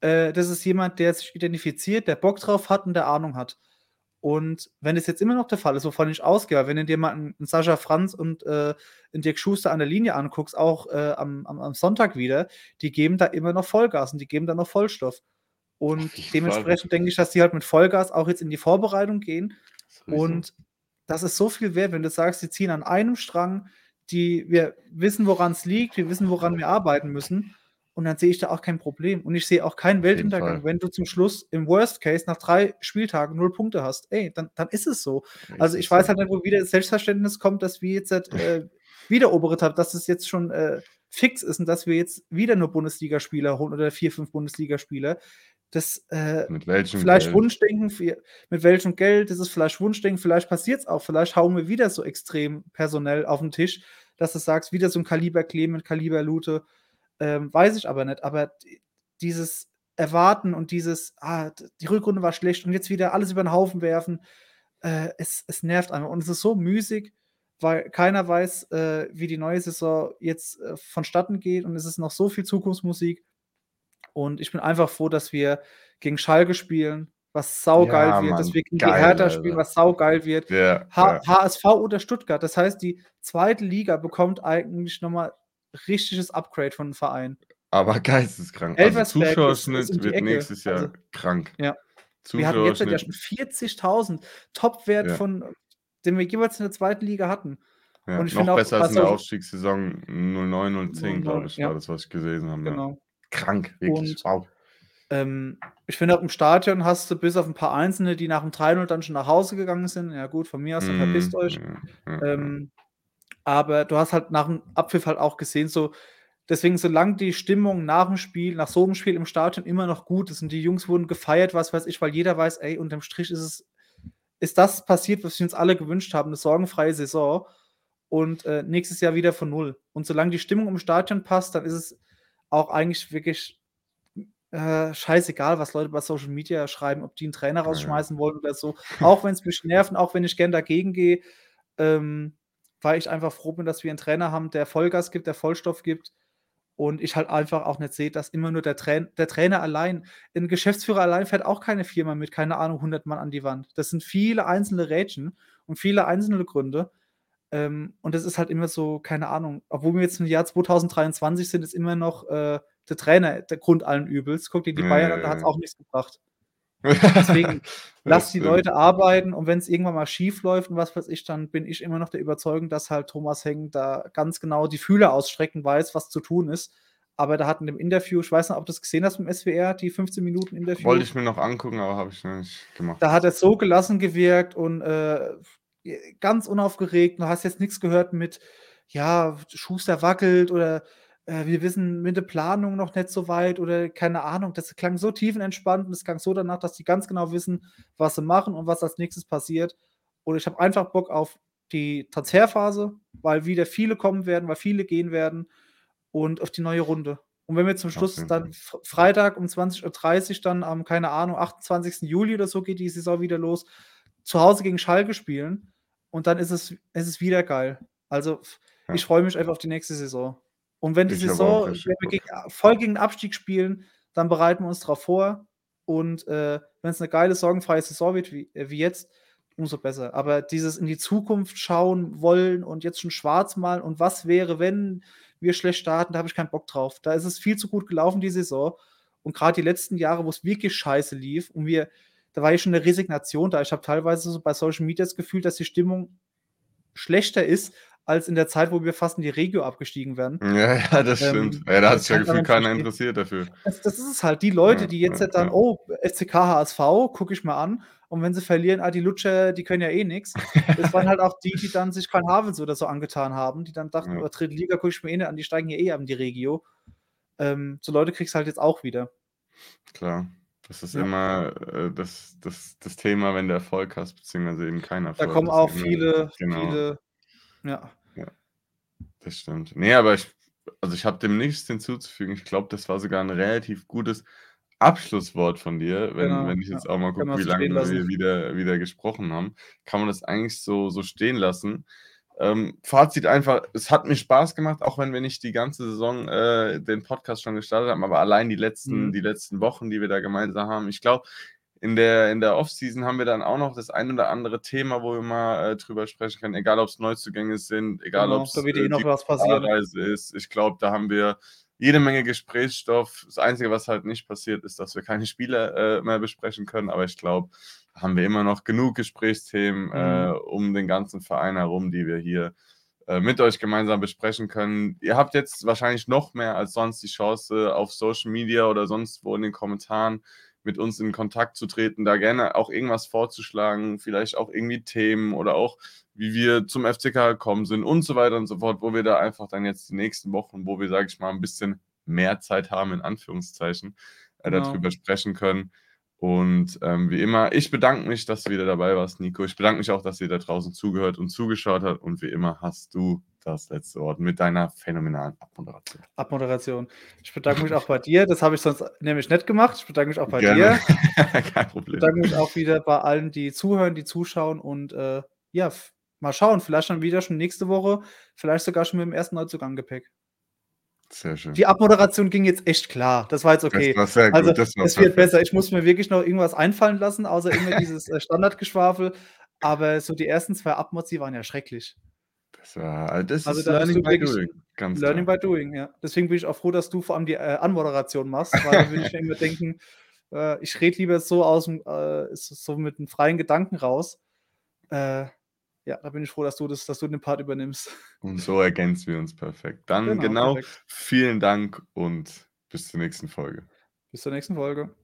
äh, das ist jemand, der sich identifiziert, der Bock drauf hat und der Ahnung hat. Und wenn es jetzt immer noch der Fall ist, wovon ich ausgehe, wenn du dir mal einen, Sascha Franz und äh, einen Dirk Schuster an der Linie anguckst, auch äh, am, am, am, Sonntag wieder, die geben da immer noch Vollgas und die geben da noch Vollstoff. Und dementsprechend denke ich, dass die halt mit Vollgas auch jetzt in die Vorbereitung gehen. Das und das ist so viel wert, wenn du sagst, sie ziehen an einem Strang, die wir wissen, woran es liegt, wir wissen, woran wir arbeiten müssen. Und dann sehe ich da auch kein Problem. Und ich sehe auch keinen Weltuntergang, wenn du zum Schluss im Worst Case nach drei Spieltagen null Punkte hast. Ey, dann, dann ist es so. Also ich weiß halt nicht, wo wieder das Selbstverständnis kommt, dass wir jetzt äh, wieder obere Tab, dass es jetzt schon äh, fix ist und dass wir jetzt wieder nur Bundesligaspieler holen oder vier, fünf Bundesligaspieler das äh, mit welchem vielleicht Geld? Wunschdenken, mit welchem Geld, das ist vielleicht Wunschdenken, vielleicht passiert es auch, vielleicht hauen wir wieder so extrem personell auf den Tisch, dass du sagst, wieder so ein Kaliber Clement, Kaliber Lute, ähm, weiß ich aber nicht, aber dieses Erwarten und dieses, ah, die Rückrunde war schlecht und jetzt wieder alles über den Haufen werfen, äh, es, es nervt einfach. Und es ist so müßig, weil keiner weiß, äh, wie die neue Saison jetzt äh, vonstatten geht und es ist noch so viel Zukunftsmusik und ich bin einfach froh, dass wir gegen Schalke spielen, was saugeil ja, wird, Mann, dass wir gegen geil, die Hertha Alter. spielen, was saugeil wird. Ja, ja. HSV oder Stuttgart. Das heißt, die zweite Liga bekommt eigentlich nochmal richtiges Upgrade von dem Verein. Aber geisteskrank. Also Zuschauerschnitt wird nächstes Jahr also, krank. Ja. Wir hatten jetzt ja schon 40.000 Topwert von den wir jeweils in der zweiten Liga hatten. Ja, Und ich noch finde auch, besser als in der so- Aufstiegssaison 09, 010, glaube 09, ich, war das, was ich gesehen habe. Genau. Krank, wirklich. Und- wow. Ähm, ich finde auch im Stadion hast du bis auf ein paar Einzelne, die nach dem 3-0 dann schon nach Hause gegangen sind. Ja gut, von mir aus, dann verpisst Mhm, euch. ja, ja. Ähm, aber du hast halt nach dem Abpfiff halt auch gesehen, so, deswegen, solange die Stimmung nach dem Spiel, nach so einem Spiel im Stadion immer noch gut ist und die Jungs wurden gefeiert, was weiß ich, weil jeder weiß, ey, unterm Strich ist es, ist das passiert, was wir uns alle gewünscht haben, eine sorgenfreie Saison und äh, nächstes Jahr wieder von null. Und solange die Stimmung im Stadion passt, dann ist es auch eigentlich wirklich äh, scheißegal, was Leute bei Social Media schreiben, ob die einen Trainer rausschmeißen wollen oder so. Auch wenn es mich nerven, auch wenn ich gern dagegen gehe, ähm, weil ich einfach froh bin, dass wir einen Trainer haben, der Vollgas gibt, der Vollstoff gibt. Und ich halt einfach auch nicht sehe, dass immer nur der, Train der Trainer allein, ein Geschäftsführer allein fährt auch keine Firma mit, keine Ahnung, 100 Mann an die Wand. Das sind viele einzelne Rädchen und viele einzelne Gründe. Ähm, und das ist halt immer so, keine Ahnung, obwohl wir jetzt im Jahr 2023 sind, ist immer noch äh, der Trainer der Grund allen Übels. Guck dir die Bayern an, da hat es auch nichts gebracht. Deswegen, Lass Das die. Leute arbeiten und wenn es irgendwann mal schief läuft und was weiß ich, dann bin ich immer noch der Überzeugung, dass halt Thomas Heng da ganz genau die Fühler ausstrecken weiß, was zu tun ist. Aber da hat in dem Interview, ich weiß nicht, ob du das gesehen hast beim SWR, die 15 Minuten Interview. Wollte ich mir noch angucken, aber habe ich noch nicht gemacht. Da hat er so gelassen gewirkt und äh, ganz unaufgeregt. Du hast jetzt nichts gehört mit, ja, Schuster wackelt oder äh, wir wissen mit der Planung noch nicht so weit oder keine Ahnung. Das klang so tiefenentspannt und es klang so danach, dass die ganz genau wissen, was sie machen und was als nächstes passiert. Und ich habe einfach Bock auf die Transferphase, weil wieder viele kommen werden, weil viele gehen werden und auf die neue Runde. Und wenn wir zum Schluss jeden dann Freitag um 20.30 Uhr dann am, keine Ahnung, 28. Juli oder so geht die Saison wieder los, zu Hause gegen Schalke spielen und dann ist es, es ist wieder geil. Also Ja. ich freue mich einfach auf die nächste Saison. Und wenn die Ich Saison, wenn wir gegen, voll gegen den Abstieg spielen, dann bereiten wir uns darauf vor. Und äh, wenn es eine geile, sorgenfreie Saison wird, wie, äh, wie jetzt, umso besser. Aber dieses in die Zukunft schauen wollen und jetzt schon schwarz malen und was wäre, wenn wir schlecht starten, da habe ich keinen Bock drauf. Da ist es viel zu gut gelaufen, die Saison. Und gerade die letzten Jahre, wo es wirklich scheiße lief und wir, da war ja schon eine Resignation da. Ich habe teilweise so bei Social Media das Gefühl, dass die Stimmung schlechter ist, als in der Zeit, wo wir fast in die Regio abgestiegen werden. Ja, ja, das Ähm, stimmt. Ja, da hat sich ja gefühlt keiner interessiert dafür. Das, das ist es halt. Die Leute, Ja, die jetzt ja, halt dann, ja. oh, FCK HSV, gucke ich mal an. Und wenn sie verlieren, ah, die Lutscher, die können ja eh nichts. Das waren halt auch die, die dann sich Karl Havels oder so angetan haben, die dann dachten, Ja. oh, dritte Liga gucke ich mir eh nicht an, die steigen ja eh ab in die Regio. Ähm, so Leute kriegst du halt jetzt auch wieder. Klar. Das ist Ja. immer äh, das, das, das Thema, wenn du Erfolg hast, beziehungsweise eben kein Da Erfolg. kommen ist auch viele, Genau, viele, ja. das stimmt. Nee, aber ich, also ich habe dem nichts hinzuzufügen. Ich glaube, das war sogar ein relativ gutes Abschlusswort von dir, wenn, Genau, wenn ich jetzt ja. auch mal gucke, wie lange wir wieder, wieder gesprochen haben, kann man das eigentlich so, so stehen lassen. Ähm, Fazit einfach, es hat mir Spaß gemacht, auch wenn wir nicht die ganze Saison äh, den Podcast schon gestartet haben, aber allein die letzten, Mhm. die letzten Wochen, die wir da gemeinsam haben. Ich glaube, in der, in der Offseason haben wir dann auch noch das ein oder andere Thema, wo wir mal äh, drüber sprechen können, egal ob es Neuzugänge sind, egal Genau, ob es da wird eh äh, noch was passieren. Reise ist. Ich glaube, da haben wir jede Menge Gesprächsstoff. Das Einzige, was halt nicht passiert, ist, dass wir keine Spiele äh, mehr besprechen können. Aber ich glaube, haben wir immer noch genug Gesprächsthemen Mhm. äh, um den ganzen Verein herum, die wir hier äh, mit euch gemeinsam besprechen können. Ihr habt jetzt wahrscheinlich noch mehr als sonst die Chance, auf Social Media oder sonst wo in den Kommentaren mit uns in Kontakt zu treten, da gerne auch irgendwas vorzuschlagen, vielleicht auch irgendwie Themen oder auch wie wir zum FCK gekommen sind und so weiter und so fort, wo wir da einfach dann jetzt die nächsten Wochen, wo wir, sage ich mal, ein bisschen mehr Zeit haben, in Anführungszeichen, äh, Genau. darüber sprechen können. Und ähm, wie immer, ich bedanke mich, dass du wieder dabei warst, Nico. Ich bedanke mich auch, dass ihr da draußen zugehört und zugeschaut habt. Und wie immer hast du das letzte Wort mit deiner phänomenalen Abmoderation. Abmoderation. Ich bedanke mich auch bei dir. Das habe ich sonst nämlich nicht gemacht. Ich bedanke mich auch bei Gerne. dir. Kein Ich Problem. bedanke mich auch wieder bei allen, die zuhören, die zuschauen und äh, ja, mal schauen. Vielleicht dann wieder schon nächste Woche, vielleicht sogar schon mit dem ersten Neuzugang Gepäck. Sehr schön. Die Abmoderation ging jetzt echt klar. Das war jetzt okay. Das war sehr gut. Also, das war es wird besser. Ich muss mir wirklich noch irgendwas einfallen lassen, außer immer dieses äh, Standardgeschwafel. Aber so die ersten zwei Abmods, die waren ja schrecklich. Das, war, das Also ist Learning by Doing. Ganz Learning klar. by doing, ja. Deswegen bin ich auch froh, dass du vor allem die äh, Anmoderation machst, weil da würde ich mir immer denken, äh, ich rede lieber so aus dem, äh, so mit einem freien Gedanken raus. Äh, Ja, da bin ich froh, dass du das dass du den Part übernimmst. Und so ergänzen wir uns perfekt. Dann Genau, genau, perfekt. vielen Dank und bis zur nächsten Folge. Bis zur nächsten Folge.